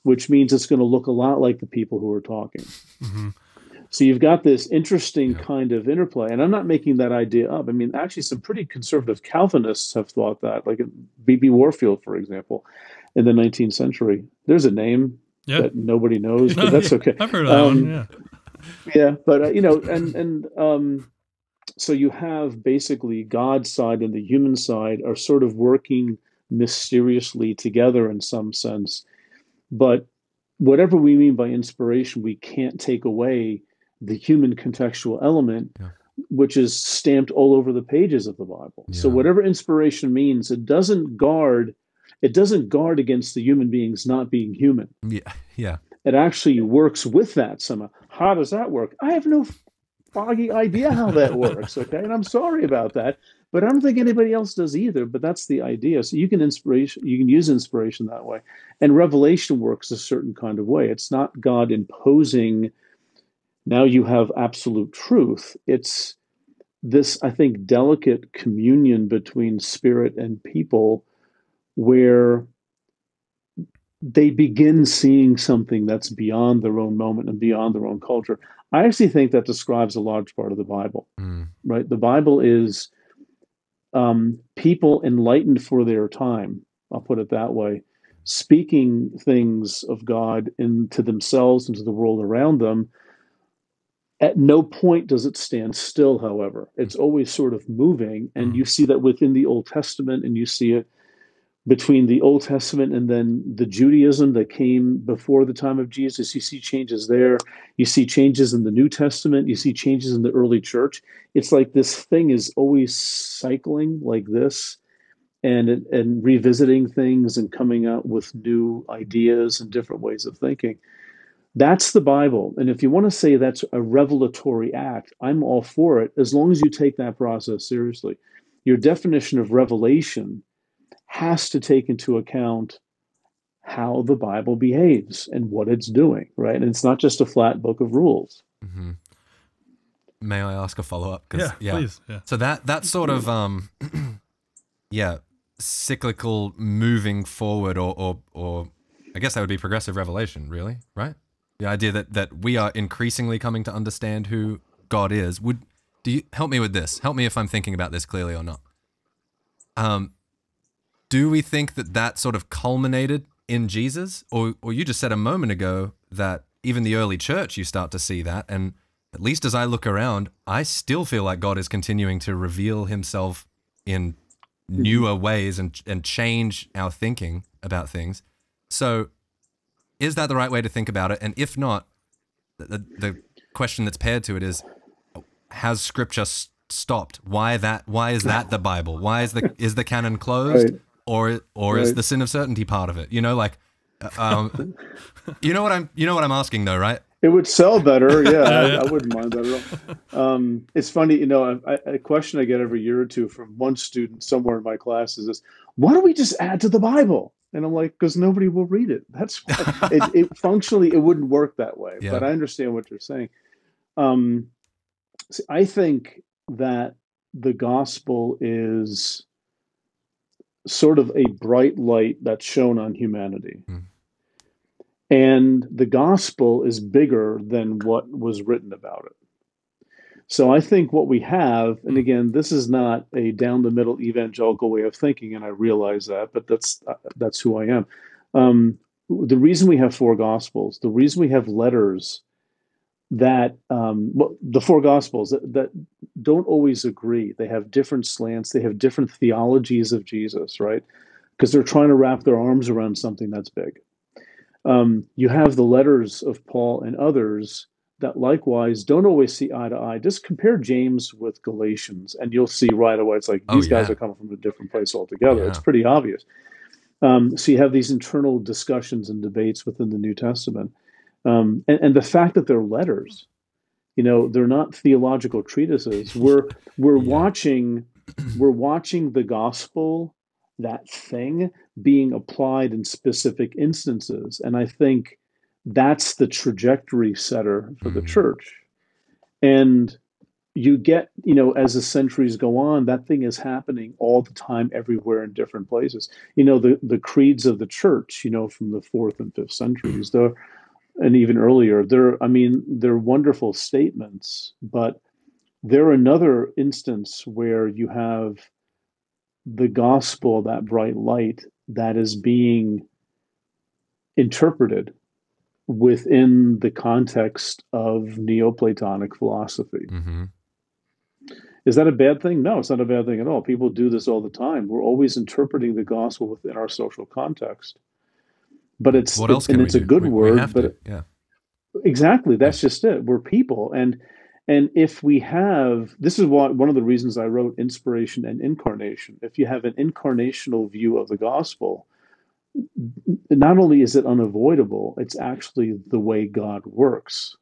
which means it's going to look a lot like the people who are talking. hmm So you've got this interesting kind of interplay, and I'm not making that idea up. I mean, actually, some pretty conservative Calvinists have thought that, like B.B. Warfield, for example, in the 19th century. There's a name Yeah. that nobody knows, but that's okay. I've heard that Um, one. Yeah. Yeah, but uh, you know, and and um, so you have basically God's side and the human side are sort of working mysteriously together in some sense. But whatever we mean by inspiration, we can't take away the human contextual element, Yeah. which is stamped all over the pages of the Bible. So whatever inspiration means, it doesn't guard. It doesn't guard against the human beings not being human Yeah. Yeah. it actually works with that somehow. How does that work? I have no foggy idea how that works. Okay, and I'm sorry about that, but I don't think anybody else does either. But that's the idea. So you can inspiration, you can use inspiration that way, and revelation works a certain kind of way. It's not God imposing. Now you have absolute truth. It's this, I think, delicate communion between spirit and people, where they begin seeing something that's beyond their own moment and beyond their own culture. I actually think that describes a large part of the Bible, Mm. right? The Bible is um, people enlightened for their time, I'll put it that way, speaking things of God into themselves, into the world around them. At no point does it stand still, however. It's always sort of moving. And Mhm. you see that within the Old Testament, and you see it between the Old Testament and then the Judaism that came before the time of Jesus. You see changes there. You see changes in the New Testament. You see changes in the early church. It's like this thing is always cycling like this and and revisiting things and coming out with new ideas and different ways of thinking. That's the Bible. And if you want to say that's a revelatory act, I'm all for it as long as you take that process seriously. Your definition of revelation has to take into account how the Bible behaves and what it's doing, right? And it's not just a flat book of rules. Mm-hmm. may I ask a follow up? Yeah, please. Yeah. So that that sort of um, yeah, cyclical moving forward, or or or I guess that would be progressive revelation, really, right? The idea that that we are increasingly coming to understand who God is. Would do you help me with this? Help me if I'm thinking about this clearly or not. Um, do we think that that sort of culminated in Jesus, or or you just said a moment ago that even the early church you start to see that, and at least as I look around, I still feel like God is continuing to reveal Himself in newer mm-hmm. ways and and change our thinking about things. So, is that the right way to think about it? And if not, the the question that's paired to it is, has Scripture s- stopped? Why that? Why is that the Bible? Why is the is the canon closed? Right. Or or is the sin of certainty part of it? You know, like, uh, um, you know what I'm you know what I'm asking though, right? It would sell better. Yeah, I, I wouldn't mind that at all. Um, it's funny, you know, I, I- a question I get every year or two from one student somewhere in my class is this: Why don't we just add to the Bible? And I'm like, because nobody will read it. That's it, it functionally it wouldn't work that way. Yeah. But I understand what you're saying. Um, see, I think that the gospel is sort of a bright light that's shone on humanity. Hmm. And the gospel is bigger than what was written about it. So I think what we have, and again, this is not a down the middle evangelical way of thinking, and I realize that, but that's uh, that's who I am. Um, the reason we have four gospels, the reason we have letters that um, the four gospels that, that don't always agree. They have different slants. They have different theologies of Jesus, right? Because they're trying to wrap their arms around something that's big. Um, you have the letters of Paul and others that likewise don't always see eye to eye. Just compare James with Galatians, and you'll see right away. It's like Oh, these guys are coming from a different place altogether. Yeah. It's pretty obvious. Um, so you have these internal discussions and debates within the New Testament, um, and, and the fact that they're letters, you know, they're not theological treatises. We're we're Yeah. watching we're watching the gospel, that thing, being applied in specific instances, and I think that's the trajectory setter for the Mhm. church. And you get, you know, as the centuries go on, that thing is happening all the time, everywhere in different places. You know, the the creeds of the church, you know, from the fourth and fifth centuries, they're and even earlier, they're I mean, they're wonderful statements, but they're another instance where you have the gospel, that bright light, that is being interpreted within the context of Neoplatonic philosophy. Mm-hmm. Is that a bad thing? No, it's not a bad thing at all. People do this all the time. We're always interpreting the gospel within our social context. But it's What else and can we it's a do? good We- we word, have but yeah. Exactly. That's just it. We're people. And and if we have this is what one of the reasons I wrote inspiration and incarnation. If you have an incarnational view of the gospel, not only is it unavoidable, it's actually the way God works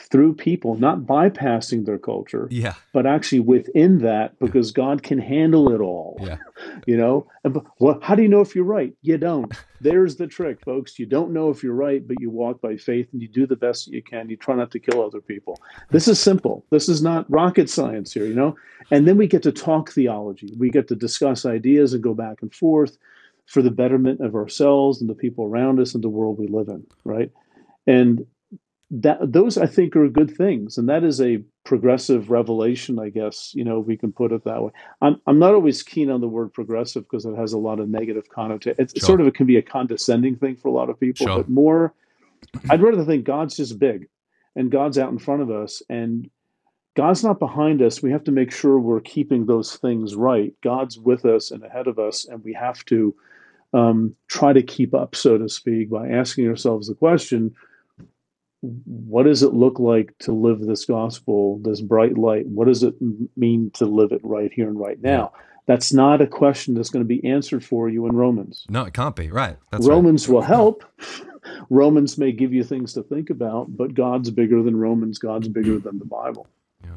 through people, not bypassing their culture, Yeah. but actually within that, because God can handle it all. Yeah. You know, And well, how do you know if you're right? You don't. There's the trick, folks. You don't know if you're right, but you walk by faith and you do the best that you can. You try not to kill other people. This is simple. This is not rocket science here, you know? And then we get to talk theology. We get to discuss ideas and go back and forth for the betterment of ourselves and the people around us and the world we live in, right? And that those I think are good things, and that is a progressive revelation, I guess. You know, if we can put it that way. I'm I'm not always keen on the word progressive because it has a lot of negative connotation. It's Sure. sort of it can be a condescending thing for a lot of people, Sure. but more. I'd rather think God's just big, and God's out in front of us, and God's not behind us. We have to make sure we're keeping those things right. God's with us and ahead of us, and we have to um, try to keep up, so to speak, by asking ourselves the question what does it look like to live this gospel, this bright light? What does it mean to live it right here and right now? That's not a question that's going to be answered for you in Romans. No, it can't be. Right. That's right. Romans will help. Romans may give you things to think about, but God's bigger than Romans. God's bigger than the Bible. Yeah.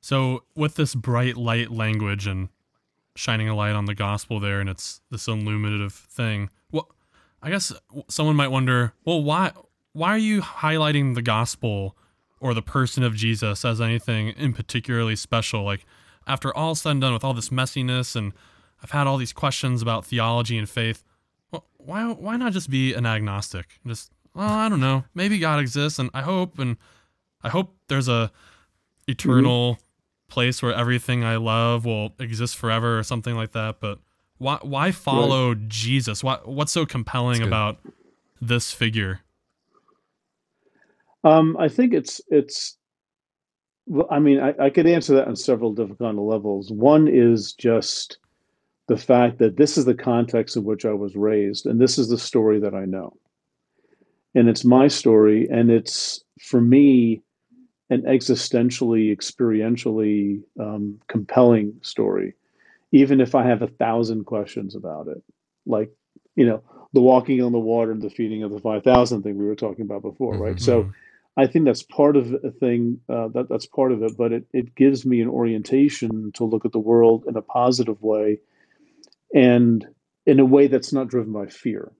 So with this bright light language and shining a light on the gospel there, and it's this illuminative thing. Well, I guess someone might wonder, well, why why are you highlighting the gospel or the person of Jesus as anything in particularly special. Like after all said and done with all this messiness and I've had all these questions about theology and faith, well, why why not just be an agnostic? Just well, I don't know. Maybe God exists and I hope and I hope there's a eternal mm-hmm. place where everything I love will exist forever or something like that, but why why follow right. Jesus? What what's so compelling about this figure? Um, I think it's it's. Well, I mean, I, I could answer that on several different kind of levels. One is just the fact that this is the context in which I was raised, and this is the story that I know, and it's my story, and it's for me an existentially, experientially um, compelling story, even if I have a thousand questions about it, like you know the walking on the water and the feeding of the five thousand thing we were talking about before, right? Mm-hmm. So I think that's part of a thing uh, that that's part of it, but it, it gives me an orientation to look at the world in a positive way and in a way that's not driven by fear.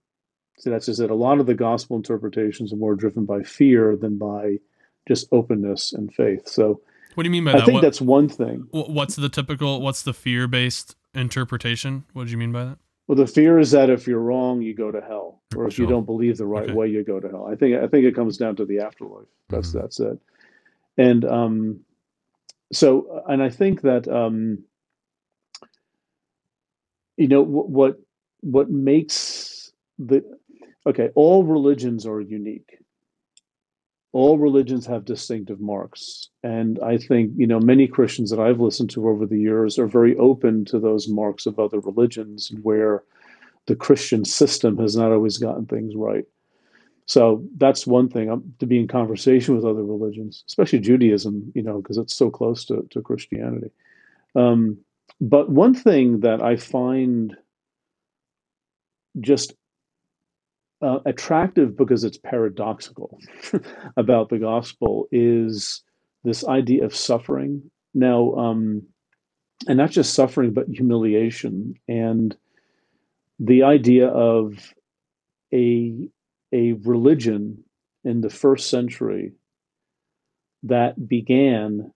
So that's just it. A lot of the gospel interpretations are more driven by fear than by just openness and faith. So what do you mean by I that? I think what, that's one thing. What's the typical, what's the fear based interpretation? What do you mean by that? Well, the fear is that if you're wrong, you go to hell, or if sure. you don't believe the right okay. way, you go to hell. I think I think it comes down to the afterlife. That's mm-hmm. that's it. And um, so, and I think that um, you know what what makes the okay. All religions are unique. All religions have distinctive marks, and I think you know many Christians that I've listened to over the years are very open to those marks of other religions, where the Christian system has not always gotten things right. So that's one thing um, to be in conversation with other religions, especially Judaism, you know, because it's so close to, to Christianity. Um, but one thing that I find just uh, attractive because it's paradoxical about the gospel is this idea of suffering. Now, um, and not just suffering, but humiliation, and the idea of a a religion in the first century that began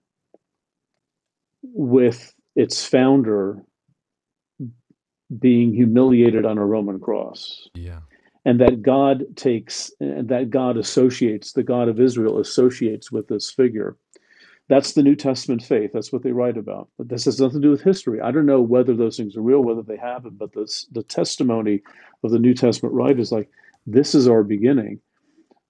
with its founder being humiliated on a Roman cross. Yeah. And that God takes, and that God associates, the God of Israel associates with this figure. That's the New Testament faith. That's what they write about. But this has nothing to do with history. I don't know whether those things are real, whether they happen, but this, the testimony of the New Testament writers, like, this is our beginning.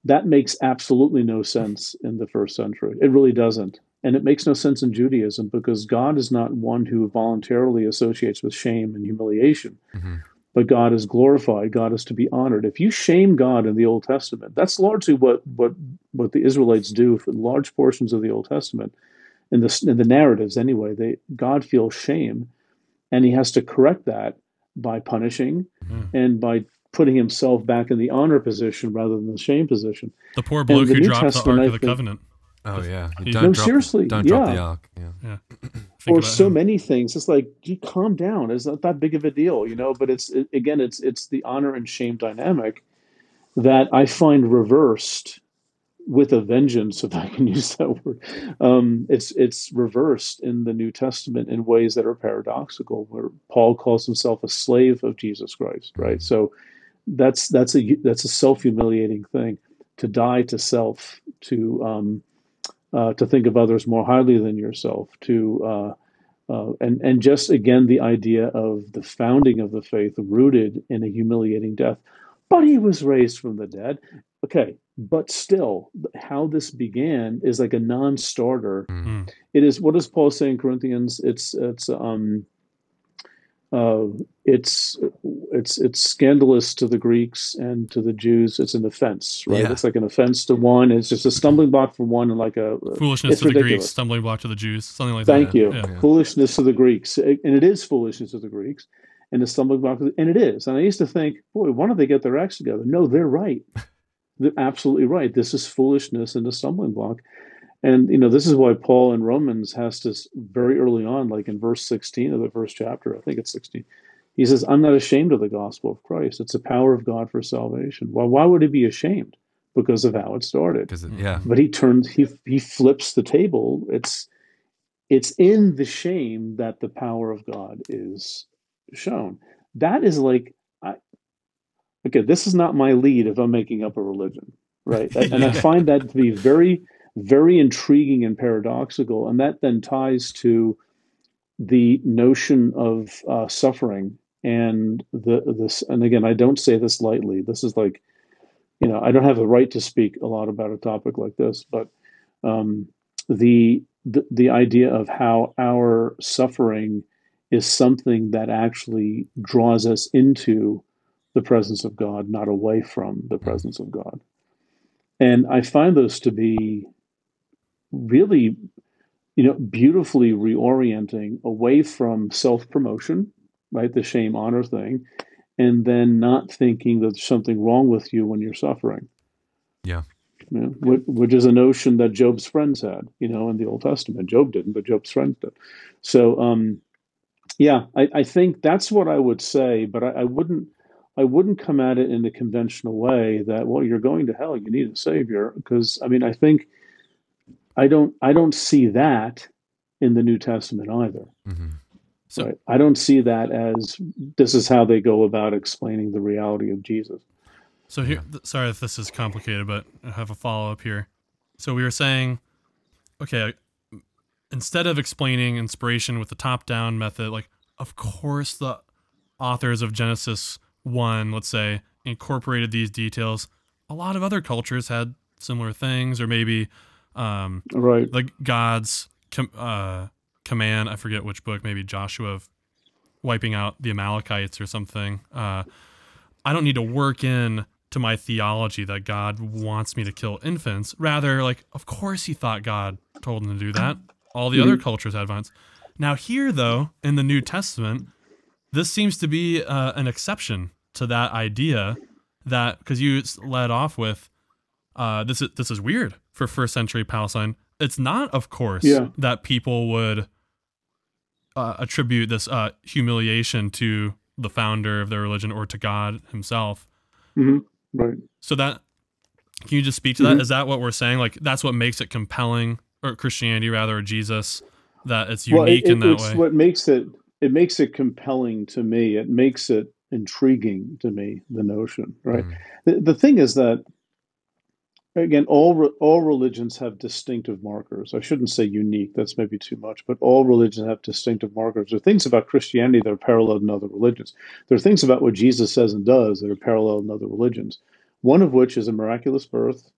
That makes absolutely no sense in the first century. It really doesn't. And it makes no sense in Judaism because God is not one who voluntarily associates with shame and humiliation. Mm-hmm. But God is glorified. God is to be honored. If you shame God in the Old Testament, that's largely what what what the Israelites do for large portions of the Old Testament. In the in the narratives, anyway, they God feels shame, and He has to correct that by punishing mm-hmm. and by putting himself back in the honor position rather than the shame position. The poor bloke who dropped Testament, the Ark of the Covenant. Oh yeah. Don't no, drop, seriously. Don't drop yeah. the ark. Yeah. Yeah. or so him. many things. It's like, you calm down. It's not that big of a deal, you know. But it's it, again, it's it's the honor and shame dynamic that I find reversed with a vengeance, if I can use that word. Um, it's it's reversed in the New Testament in ways that are paradoxical, where Paul calls himself a slave of Jesus Christ, right? So that's that's a that's a self humiliating thing to die to self to um, uh, to think of others more highly than yourself, to uh, uh, and and just again the idea of the founding of the faith rooted in a humiliating death, but he was raised from the dead. Okay, but still, how this began is like a non-starter. Mm-hmm. It is what does Paul say in Corinthians? It's it's um uh, it's it's it's scandalous to the Greeks and to the Jews. It's an offense, right? Yeah. It's like an offense to one. It's just a stumbling block for one, and like a foolishness to ridiculous. the Greeks, stumbling block to the Jews, something like Thank that. Thank you. Yeah. Foolishness to the Greeks, and it is foolishness to the Greeks, and a stumbling block, and it is. And I used to think, boy, why don't they get their acts together? No, they're right. they're absolutely right. This is foolishness and a stumbling block. And you know, this is why Paul in Romans has to very early on, like in verse 16 of the first chapter, I think it's 16, he says, I'm not ashamed of the gospel of Christ. It's the power of God for salvation. Well, why would he be ashamed? because of how it started. Because yeah, mm-hmm. But he turns he he flips the table. It's it's in the shame that the power of God is shown. That is like I okay, this is not my lead if I'm making up a religion, right? And I find that to be very, very intriguing and paradoxical. And that then ties to the notion of uh, suffering and the this. And again, I don't say this lightly. This is like, you know, I don't have the right to speak a lot about a topic like this, but um, the, the the idea of how our suffering is something that actually draws us into the presence of God, not away from the presence of God. And I find those to be really, you know, beautifully reorienting away from self promotion, right? The shame honor thing, and then not thinking that there's something wrong with you when you're suffering. Yeah. You know, which, which is a notion that Job's friends had, you know, in the Old Testament. Job didn't, but Job's friends did. So, um, yeah, I, I think that's what I would say, but I, I wouldn't. I wouldn't come at it in the conventional way that well you're going to hell you need a savior because I mean I think I don't I don't see that in the New Testament either. hmm So- right? I don't see that as this is how they go about explaining the reality of Jesus. So here, th- sorry if this is complicated, but I have a follow up here. So we were saying, okay, instead of explaining inspiration with the top down method, like of course the authors of Genesis one, let's say, incorporated these details. A lot of other cultures had similar things, or maybe um, Right. like God's com- uh, command. I forget which book, maybe Joshua of wiping out the Amalekites or something. Uh, I don't need to work in to my theology that God wants me to kill infants. Rather, like, of course he thought God told him to do that. All the other cultures had violence. Now, here, though, in the New Testament, this seems to be uh, an exception to that idea that because you led off with uh, this is this is weird for first century Palestine. It's not, of course, Yeah. that people would uh, attribute this uh, humiliation to the founder of their religion or to God Himself. hmm Right. So that can you just speak to that? Mhm. Is that what we're saying? Like that's what makes it compelling, or Christianity rather, or Jesus, that it's Well, it- unique in that it's way. what makes it it makes it compelling to me. It makes it intriguing to me. The notion, right? Mhm. The, the thing is that again, all all religions have distinctive markers. I shouldn't say unique; that's maybe too much. But all religions have distinctive markers. There are things about Christianity that are parallel in other religions. There are things about what Jesus says and does that are parallel in other religions. One of which is a miraculous birth,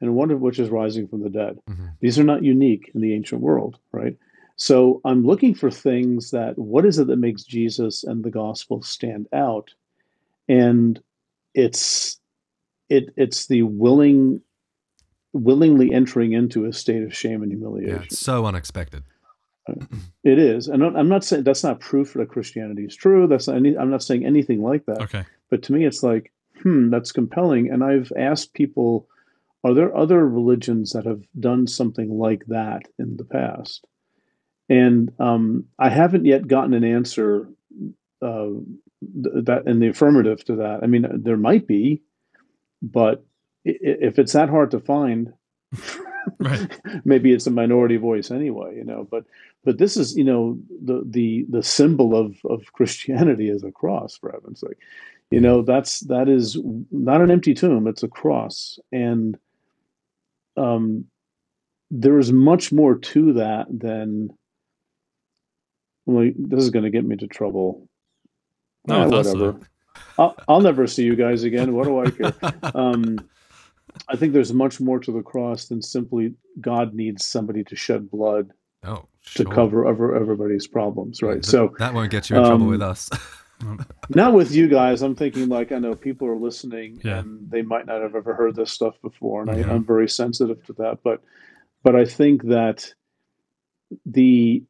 and one of which is rising from the dead. Mhm. These are not unique in the ancient world, right? So I'm looking for things that what is it that makes Jesus and the gospel stand out? And it's it it's the willing willingly entering into a state of shame and Yeah, humiliation. it's so unexpected. It is, and I'm not saying that's not proof that Christianity is true. That's not any, I'm not saying anything like that. okay. But to me, it's like, hmm, that's compelling. And I've asked people, are there other religions that have done something like that in the past? And um, I haven't yet gotten an answer uh, th- that in the affirmative to that. I mean, there might be, but if it's that hard to find, Right. maybe it's a minority voice anyway. You know, but but this is you know the the the symbol of of Christianity is a cross for heaven's sake. You know, that's that is not an empty tomb; it's a cross, and um, there is much more to that than. Well, this is going to get me to trouble. No, Eh, whatever. I'll, I'll never see you guys again. What do I care? Um, I think there's much more to the cross than simply God needs somebody to shed blood Oh, to cover over everybody's problems, right? Th- So that won't get you in trouble um, with us. not with you guys. I'm thinking like I know people are listening Yeah. and they might not have ever heard this stuff before, and Yeah. I, I'm very sensitive to that. But but I think that the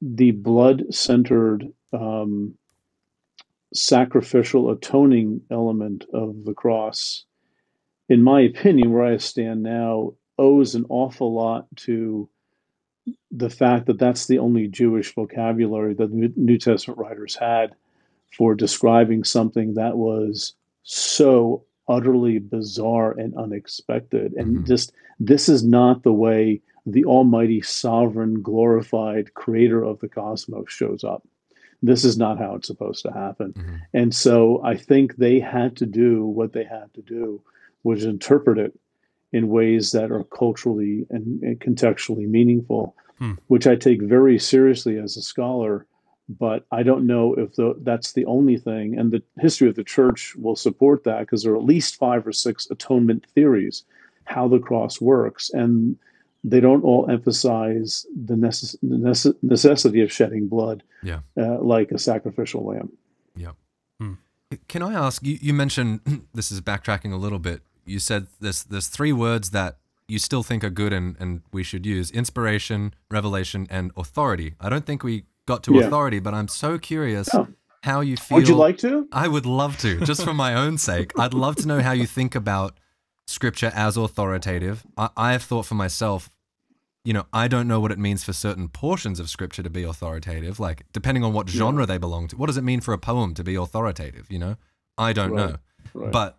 the blood centered um, sacrificial atoning element of the cross, in my opinion, where I stand now, owes an awful lot to the fact that that's the only Jewish vocabulary that the New Testament writers had for describing something that was so utterly bizarre and unexpected. And Mhm. just this is not the way the almighty, sovereign, glorified creator of the cosmos shows up. This is not how it's supposed to happen. Mhm. And so I think they had to do what they had to do, was interpret it in ways that are culturally and, and contextually meaningful, Hmm. which I take very seriously as a scholar. But I don't know if the, that's the only thing. And the history of the church will support that because there are at least five or six atonement theories, how the cross works. And they don't all emphasize the necess- necess- necessity of shedding blood Yeah. uh, like a sacrificial lamb. Yeah. Can I ask you? You mentioned this is backtracking a little bit. You said there's there's three words that you still think are good and, and we should use: inspiration, revelation, and authority. I don't think we got to Yeah. authority, but I'm so curious Oh. how you feel. Would you like to? I would love to, just for my own sake. I'd love to know how you think about scripture as authoritative. I, I have thought for myself, you know, I don't know what it means for certain portions of scripture to be authoritative. Like, depending on what genre they belong to, what does it mean for a poem to be authoritative? You know, I don't Right. know. Right. But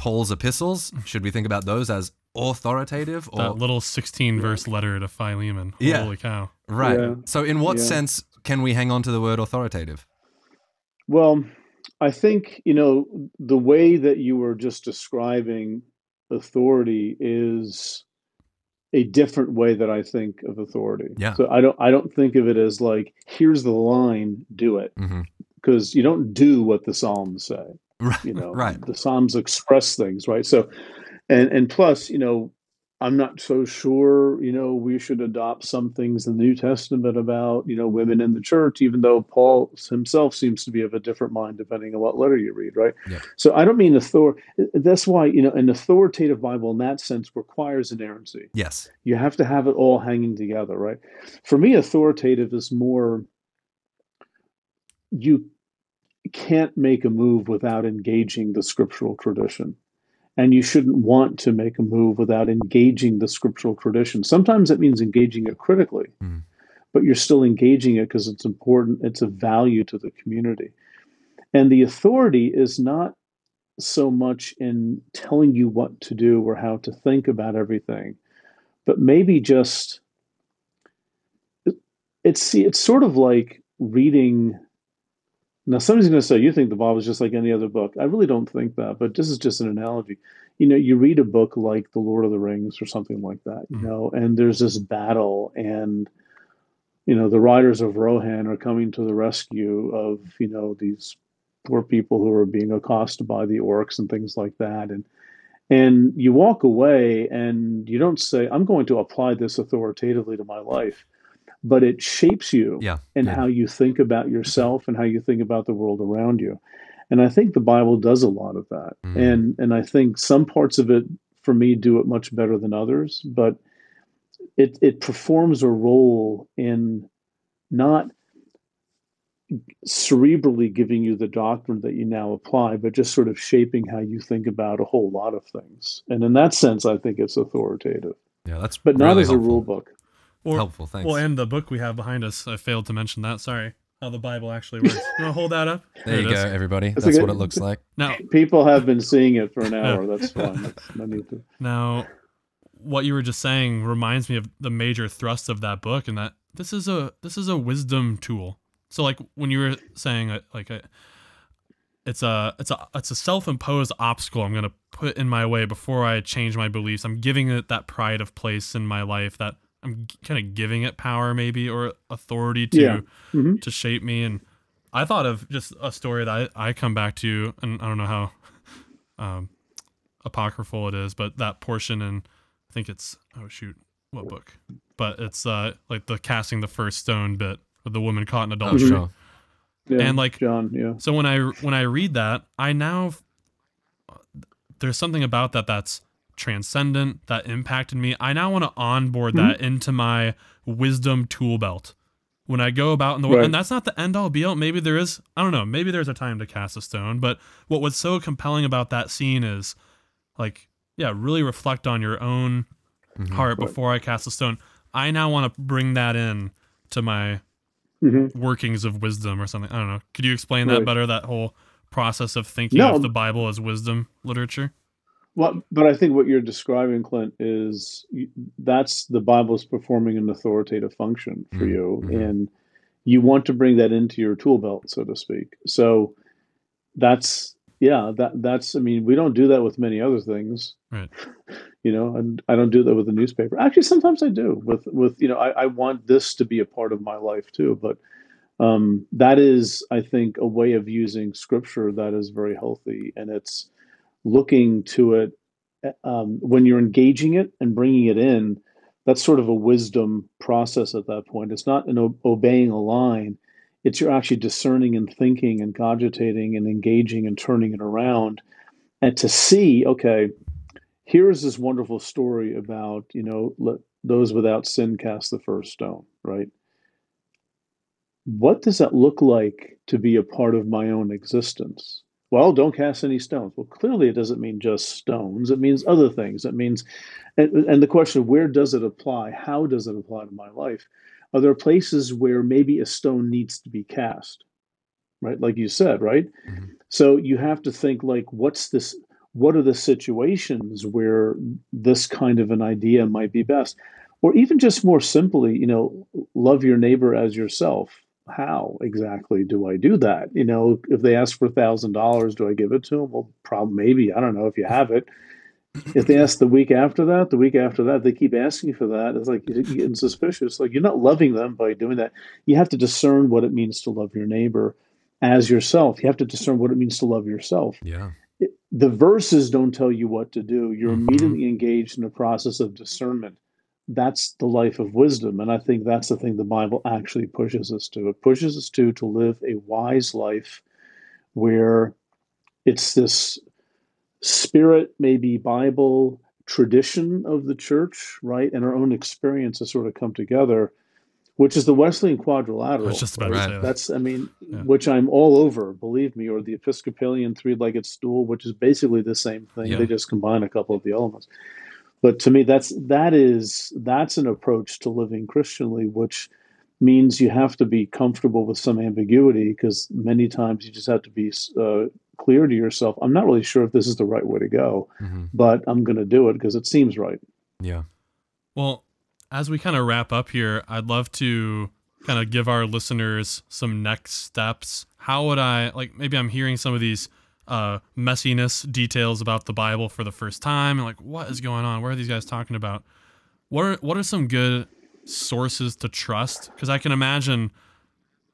Paul's epistles, should we think about those as authoritative or That little 16 verse letter to Philemon. Yeah. Holy cow. right? Yeah. So, in what Yeah. sense can we hang on to the word authoritative? Well, I think, you know, the way that you were just describing authority is a different way that I think of authority. Yeah. So I don't I don't think of it as like here's the line, do it. mm-hmm Because you don't do what the Psalms say. Right. You know, right. the Psalms express things, right? So and and plus, you know, I'm not so sure, you know, we should adopt some things in the New Testament about, you know, women in the church, even though Paul himself seems to be of a different mind depending on what letter you read, right? Yeah. So I don't mean author. That's why, you know, an authoritative Bible in that sense requires inerrancy. Yes. You have to have it all hanging together, right? For me, authoritative is more you can't make a move without engaging the scriptural tradition. And you shouldn't want to make a move without engaging the scriptural tradition. Sometimes it means engaging it critically, Mm. but you're still engaging it because it's important, it's a value to the community. And the authority is not so much in telling you what to do or how to think about everything, but maybe just it's see it's sort of like reading now somebody's going to say you think the bible is just like any other book. I really don't think that but this is just an analogy. You know you read a book like the lord of the rings or something like that you Mhm. know and there's this battle and you know the riders of rohan are coming to the rescue of you know these poor people who are being accosted by the orcs and things like that and and you walk away and you don't say i'm going to apply this authoritatively to my life but it shapes you Yeah. and yeah. how you think about yourself and how you think about the world around you. And I think the Bible does a lot of that. Mm. And and I think some parts of it for me do it much better than others, but it it performs a role in not cerebrally giving you the doctrine that you now apply, but just sort of shaping how you think about a whole lot of things. And in that sense, I think it's authoritative, Yeah. That's but not really as a rule book. Or, helpful. Thanks. well, and the book we have behind us, I failed to mention that. Sorry. How the Bible actually works. you want to hold that up? there you go, is. everybody. That's That's a what it looks like. Now, People have been seeing it for an hour. That's fine. That's no need to. Now, what you were just saying reminds me of the major thrust of that book, and that this is a this is a wisdom tool. So, like when you were saying, uh, like a, it's a it's a it's a self imposed obstacle I'm gonna put in my way before I change my beliefs. I'm giving it that pride of place in my life that I'm kind of giving it power maybe or authority to Yeah. Mhm. to shape me. And I thought of just a story that I, I come back to, and I don't know how um, apocryphal it is, but that portion and I think it's oh shoot, what book? But it's uh like the casting the first stone bit with the woman caught in Oh, adultery. sure. Yeah, And, like- John, yeah. So when I when I read that, I now there's something about that that's transcendent that impacted me. I now want to onboard that into my wisdom tool belt. When I go about in the world, Right. and that's not the end all be all. Maybe there is, I don't know, maybe there's a time to cast a stone. But what was so compelling about that scene is like, yeah, really reflect on your own Mhm. heart Right. before I cast a stone. I now want to bring that in to my hmm workings of wisdom or something. I don't know. Could you explain that better? That whole process of thinking No. of the Bible as wisdom literature. Well, but I think what you're describing, Clint, is that's the Bible's performing an authoritative function for Mm, you, mhm. and you want to bring that into your tool belt, so to speak. So that's yeah, that that's. I mean, we don't do that with many other things, Right. You know, and I don't do that with the newspaper. Actually, sometimes I do with with you know, I, I want this to be a part of my life too, but. Um, that is, I think, a way of using scripture that is very healthy, and it's looking to it um, when you're engaging it and bringing it in, that's sort of a wisdom process at that point. It's not an o- obeying a line, it's you're actually discerning and thinking and cogitating and engaging and turning it around. And to see, okay, here's this wonderful story about, you know, let those without sin cast the first stone, right? What does that look like to be a part of my own existence? Well, don't cast any stones. Well, clearly it doesn't mean just stones. It means other things. It means, and, and the question, of where does it apply? How does it apply to my life? Are there places where maybe a stone needs to be cast? Right? Like you said, right? Mhm. So you have to think like, what's this? What are the situations where this kind of an idea might be best? Or even just more simply, you know, love your neighbor as yourself how exactly do I do that? You know, if they ask for a thousand dollars, do I give it to them? Well, probably maybe. I don't know if you have it. If they ask the week after that, the week after that, they keep asking for that. It's like you're getting suspicious. Like you're not loving them by doing that. You have to discern what it means to love your neighbor as yourself. You have to discern what it means to love yourself. Yeah. It- the verses don't tell you what to do. You're Mhm. immediately engaged in a process of discernment that's the life of wisdom and i think that's the thing the bible actually pushes us to it pushes us to to live a wise life where it's this spirit maybe bible tradition of the church right and our own experience, experiences sort of come together which is the wesleyan quadrilateral I just about Right. that. that's i mean Yeah. which i'm all over believe me or the episcopalian three-legged stool which is basically the same thing Yeah. they just combine a couple of the elements but to me that's that is that's an approach to living christianly which means you have to be comfortable with some ambiguity because many times you just have to be uh, clear to yourself i'm not really sure if this is the right way to go hmm but i'm going to do it because it seems right Yeah. Well, as we kind of wrap up here, I'd love to kind of give our listeners some next steps. How would I like maybe I'm hearing some of these uh messiness details about the Bible for the first time and like what is going on? What are these guys talking about? What are what are some good sources to trust? Cuz I can imagine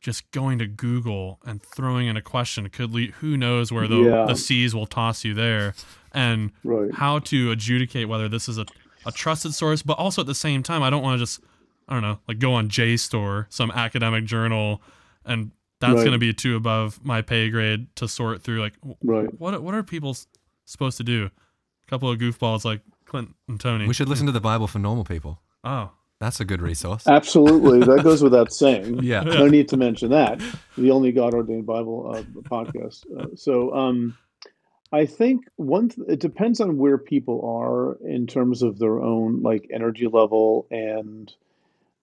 just going to Google and throwing in a question could lead who knows where the, Yeah. the seas will toss you there and right how to adjudicate whether this is a, a trusted source, but also at the same time, I don't want to just, I don't know, like go on JSTOR, some academic journal, and that's Right. going to be too above my pay grade to sort through. Like, right what what are people supposed to do? A couple of goofballs like Clint and Tony. We should listen to the Bible for normal people. oh, That's a good resource. absolutely that goes without saying Yeah. no need to mention that the only god ordained bible uh, podcast uh, so um I think one th- it depends on where people are in terms of their own like energy level and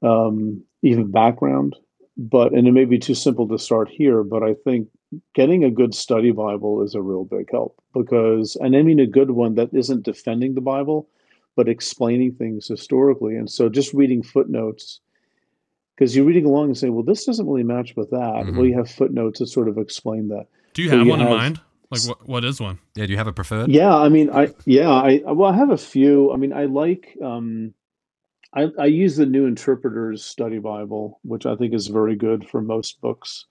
um, even background. But and it may be too simple to start here, but I think getting a good study Bible is a real big help because and I mean a good one that isn't defending the Bible, but explaining things historically. And so just reading footnotes because you're reading along and say, well, this doesn't really match with that. Mhm. Well, you have footnotes that sort of explain that. do you So have you one in mind? Like, what what is one? Yeah. Do you have a preferred? Yeah, I mean, I yeah, I well, I have a few. I mean, I like um, I I use the New Interpreter's Study Bible, which I think is very good for most books,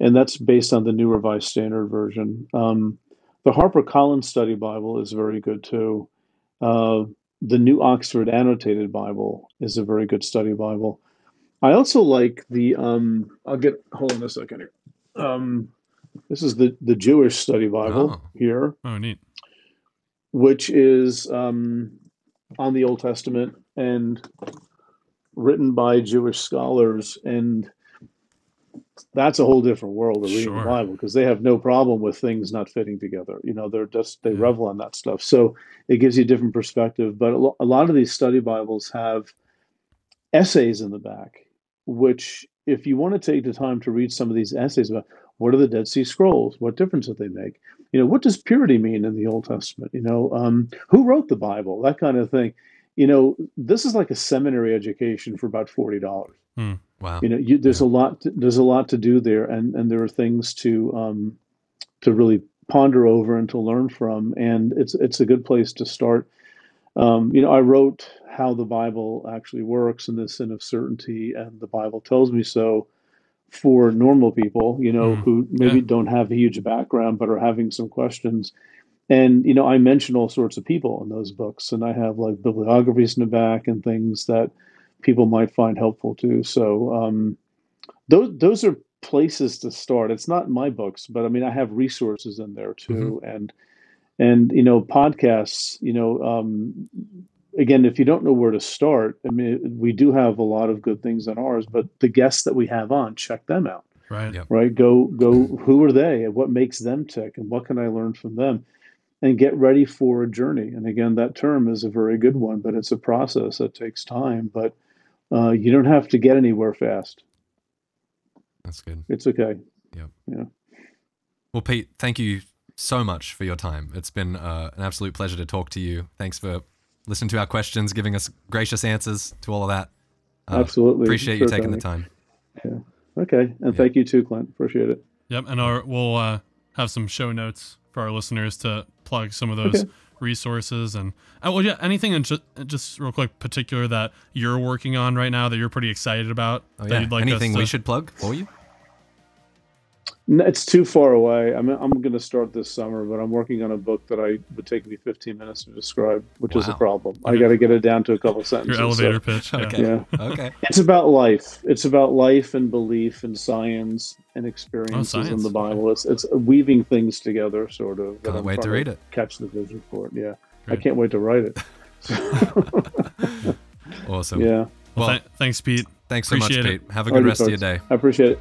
and that's based on the New Revised Standard Version. Um, the Harper Collins Study Bible is very good too. Uh, the New Oxford Annotated Bible is a very good study Bible. I also like the um, I'll get hold on a second here. Um, this is the the Jewish Study Bible Oh. here Oh, neat. which is um, on the Old Testament and written by Jewish scholars. And that's a whole different world of reading Sure. the Bible because they have no problem with things not fitting together. You know, they're just, they Yeah. revel in that stuff. So it gives you a different perspective. But a, lot of these study Bibles have essays in the back, which if you want to take the time to read some of these essays about What are the Dead Sea Scrolls? What difference did they make? You know, what does purity mean in the Old Testament? You know, um, who wrote the Bible? That kind of thing. You know, this is like a seminary education for about forty dollars. Hmm. Wow. You know, you, there's a lot. To, there's a lot to do there, and and there are things to um, to really ponder over and to learn from. And it's it's a good place to start. Um, you know, I wrote how the Bible actually works and the sin of certainty, and the Bible tells me so for normal people, you know, Mm, who maybe yeah. don't have a huge background but are having some questions. And, you know, I mention all sorts of people in those books, and I have like bibliographies in the back and things that people might find helpful too. So, um, those, those are places to start. It's not my books, but I mean, I have resources in there too. And, and, you know, podcasts, you know, um, again, if you don't know where to start, I mean, we do have a lot of good things on ours, but the guests that we have on, check them out, Right. Yep. right? Go, go, who are they and what makes them tick and what can I learn from them? And get ready for a journey. And again, that term is a very good one, but it's a process that takes time. But uh, you don't have to get anywhere fast. That's good. It's okay. Yeah. Yeah. Well, Pete, thank you so much for your time. It's been uh, an absolute pleasure to talk to you. Thanks for listening to our questions, giving us gracious answers to all of that. Uh, Absolutely. Appreciate you taking the thing. time. Okay. And thank you too, Clint. Appreciate it. Yep. And our, we'll uh, have some show notes for our listeners to plug some of those Okay. resources and uh, well, yeah, anything in just, just real quick particular that you're working on right now that you're pretty excited about. Oh, that yeah. you'd like Anything us to, we should plug for you? No, it's too far away. I mean, I'm going to start this summer, but I'm working on a book that I would take me 15 minutes to describe, which is a problem. I got to get it down to a couple sentences. your so- elevator pitch. Yeah. Okay. yeah, Okay. it's about life. It's about life and belief and science and oh, experiences in Oh, science. the Bible. It's it's weaving things together, sort of. that Can't wait to trying read it. Catch the vision for it. Yeah, I can't wait to write it. Awesome. yeah, Well, Well, th- thanks, Pete. Thanks so much, Appreciate Pete. Have a good Alrighty, rest of your day. I appreciate it.